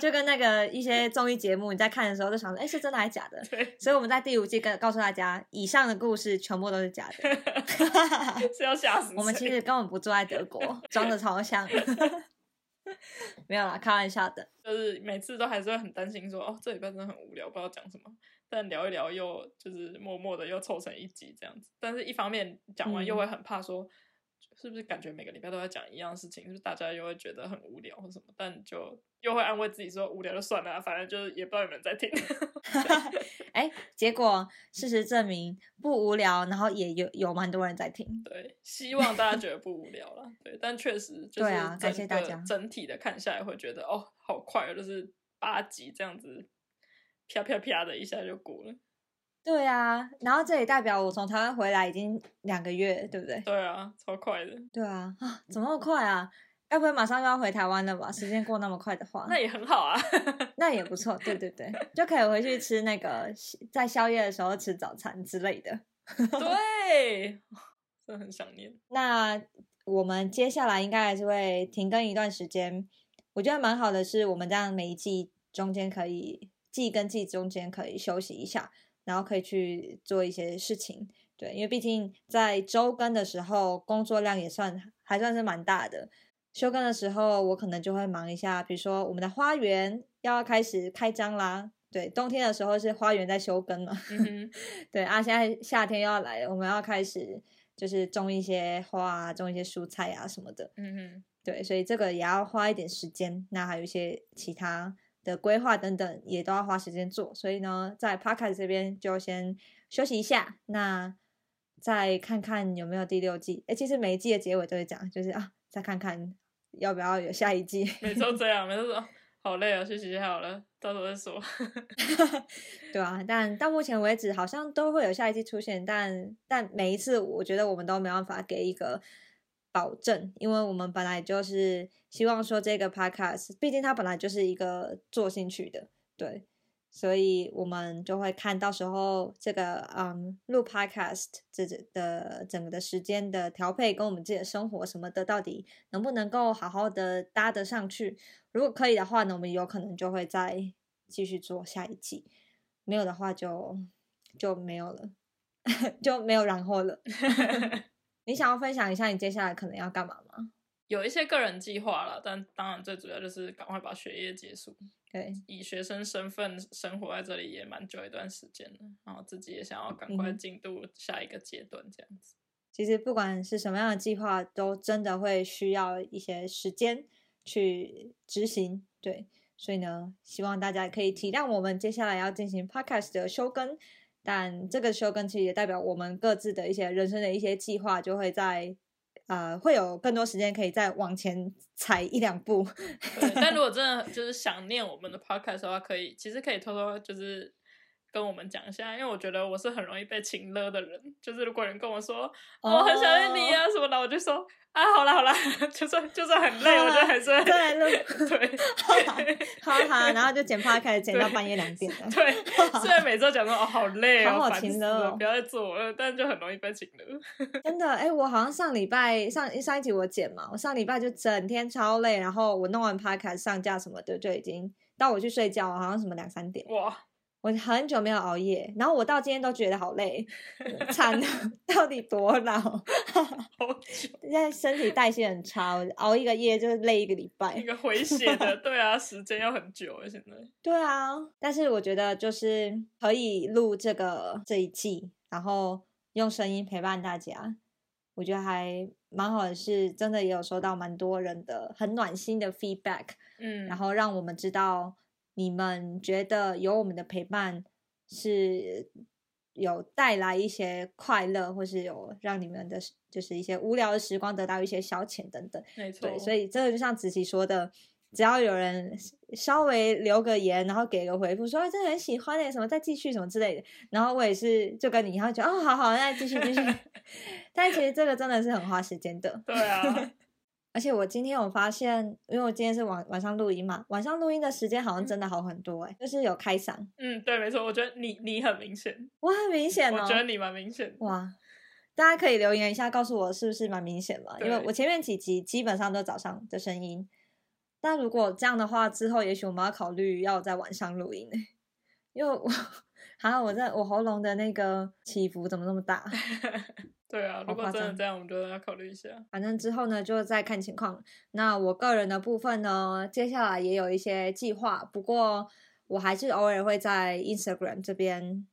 就跟那个一些综艺节目，你在看的时候就想说，哎，是真的还是假的？对。所以我们在第五季跟告诉大家，以上的故事全部都是假的。是要吓死我们其实根本不住在德国，装的超像。没有啦，开玩笑的。就是每次都还是会很担心，说哦，这礼拜真的很无聊，不知道讲什么。但聊一聊又就是默默的又凑成一集这样子，但是一方面讲完又会很怕说，是不是感觉每个礼拜都在讲一样事情，是不是大家又会觉得很无聊或什么？但就又会安慰自己说无聊就算了，反正就是也不知道有没有在听。哎，结果事实证明不无聊，然后也有有蛮多人在听。对，希望大家觉得不无聊了。对，但确实 就是感谢大家整体的看下来会觉得哦，好快，就是八集这样子。啪啪啪的一下就过了，对啊，然后这也代表我从台湾回来已经两个月，对不对？对啊，超快的。对啊，啊，怎么那么快啊？该不会马上就要回台湾了吧？时间过那么快的话，那也很好啊，那也不错。对对对，就可以回去吃那个在宵夜的时候吃早餐之类的。对，真的很想念。那我们接下来应该还是会停更一段时间。我觉得蛮好的，是我们这样每一季中间可以。季跟季中间可以休息一下，然后可以去做一些事情，对，因为毕竟在周更的时候工作量也算还算是蛮大的。休更的时候我可能就会忙一下，比如说我们的花园要开始开张啦，对，冬天的时候是花园在休耕嘛，对啊，现在夏天又要来了，我们要开始就是种一些花啊，种一些蔬菜啊什么的，嗯哼，对，所以这个也要花一点时间。那还有一些其他。的规划等等也都要花时间做，所以呢，在 Podcast 这边就先休息一下，那再看看有没有第六季。哎，其实每一季的结尾都会讲，就是啊，再看看要不要有下一季。每周这样，每周说好累啊，休息一下好了，到时候再说。对啊，但到目前为止好像都会有下一季出现，但但每一次我觉得我们都没办法给一个保证，因为我们本来就是希望说这个 podcast，毕竟它本来就是一个做兴趣的，对。所以我们就会看到时候这个嗯录 podcast 这的整个的时间的调配跟我们自己的生活什么的，到底能不能够好好的搭得上去？如果可以的话呢，我们有可能就会再继续做下一季；没有的话就就没有了，就没有然后了。你想要分享一下你接下来可能要干嘛吗？有一些个人计划了，但当然最主要就是赶快把学业结束。对，以学生身份生活在这里也蛮久一段时间了，然后自己也想要赶快进度下一个阶段，这样子。其实不管是什么样的计划，都真的会需要一些时间去执行。对，所以呢，希望大家可以体谅我们接下来要进行 podcast 的休更，但这个休更其实也代表我们各自的一些人生的一些计划就会在。呃，会有更多时间可以再往前踩一两步。但如果真的 就是想念我们的 podcast 的话，可以其实可以偷偷就是。跟我们讲一下，因为我觉得我是很容易被情勒的人。就是如果人跟我说我很想念你啊什么的，我就说啊，好了好了，就算就算很累，我就还是再。对，好好，然后就剪趴开始剪到半夜两点。对，虽然每周讲说哦好累哦，好情勒，不要再做了，但就很容易被情勒。真的，哎，我好像上礼拜上上一集我剪嘛，我上礼拜就整天超累，然后我弄完趴开上架什么的，就已经到我去睡觉，好像什么两三点。哇。我很久没有熬夜，然后我到今天都觉得好累，惨了，到底多老？现在身体代谢很差，熬一个夜就是累一个礼拜。一个回血的，对啊，时间要很久啊，现在。对啊，但是我觉得就是可以录这个这一季，然后用声音陪伴大家，我觉得还蛮好的，是真的也有收到蛮多人的很暖心的 feedback，嗯，然后让我们知道。你们觉得有我们的陪伴是有带来一些快乐，或是有让你们的就是一些无聊的时光得到一些消遣等等。没错，对，所以这个就像子琪说的，只要有人稍微留个言，然后给个回复，说真的很喜欢那什么，再继续什么之类的，然后我也是就跟你一样，觉得哦，好好，那继续继续。但其实这个真的是很花时间的。对啊。而且我今天有发现，因为我今天是晚晚上录音嘛，晚上录音的时间好像真的好很多哎，就是有开嗓。嗯，对，没错，我觉得你你很明显，我很明显哦，我觉得你蛮明显。哇，大家可以留言一下，告诉我是不是蛮明显嘛？因为我前面几集基本上都早上的声音，但如果这样的话，之后也许我们要考虑要在晚上录音因为我 好像我在我喉咙的那个起伏怎么那么大？对啊，如果真的这样，我们就要考虑一下。反正之后呢，就再看情况。那我个人的部分呢，接下来也有一些计划，不过我还是偶尔会在 Instagram 这边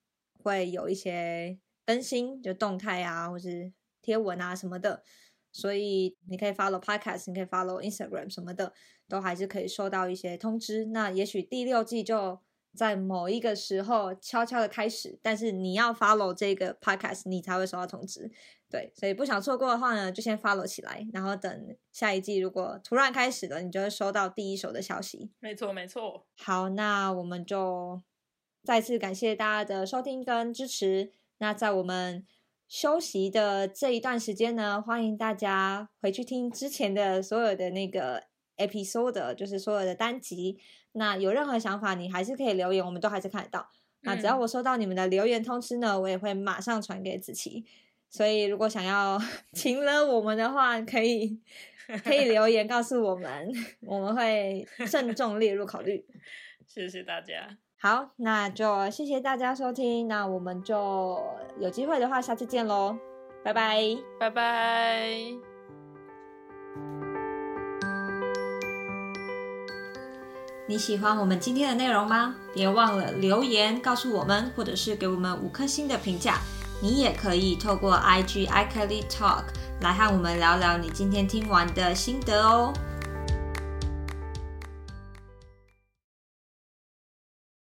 会有一些更新，就动态啊，或是贴文啊什么的。所以你可以 follow podcast，你可以 follow Instagram 什么的，都还是可以收到一些通知。那也许第六季就。在某一个时候悄悄的开始，但是你要 follow 这个 podcast，你才会收到通知。对，所以不想错过的话呢，就先 follow 起来，然后等下一季如果突然开始了，你就会收到第一手的消息。没错，没错。好，那我们就再次感谢大家的收听跟支持。那在我们休息的这一段时间呢，欢迎大家回去听之前的所有的那个 episode，就是所有的单集。那有任何想法，你还是可以留言，我们都还是看得到。那只要我收到你们的留言通知呢，我也会马上传给子琪。所以如果想要 请了我们的话，可以可以留言告诉我们，我们会慎重列入考虑。谢谢大家。好，那就谢谢大家收听，那我们就有机会的话，下次见喽，拜拜，拜拜。你喜欢我们今天的内容吗？别忘了留言告诉我们，或者是给我们五颗星的评价。你也可以透过 IG i k e l y Talk 来和我们聊聊你今天听完的心得哦。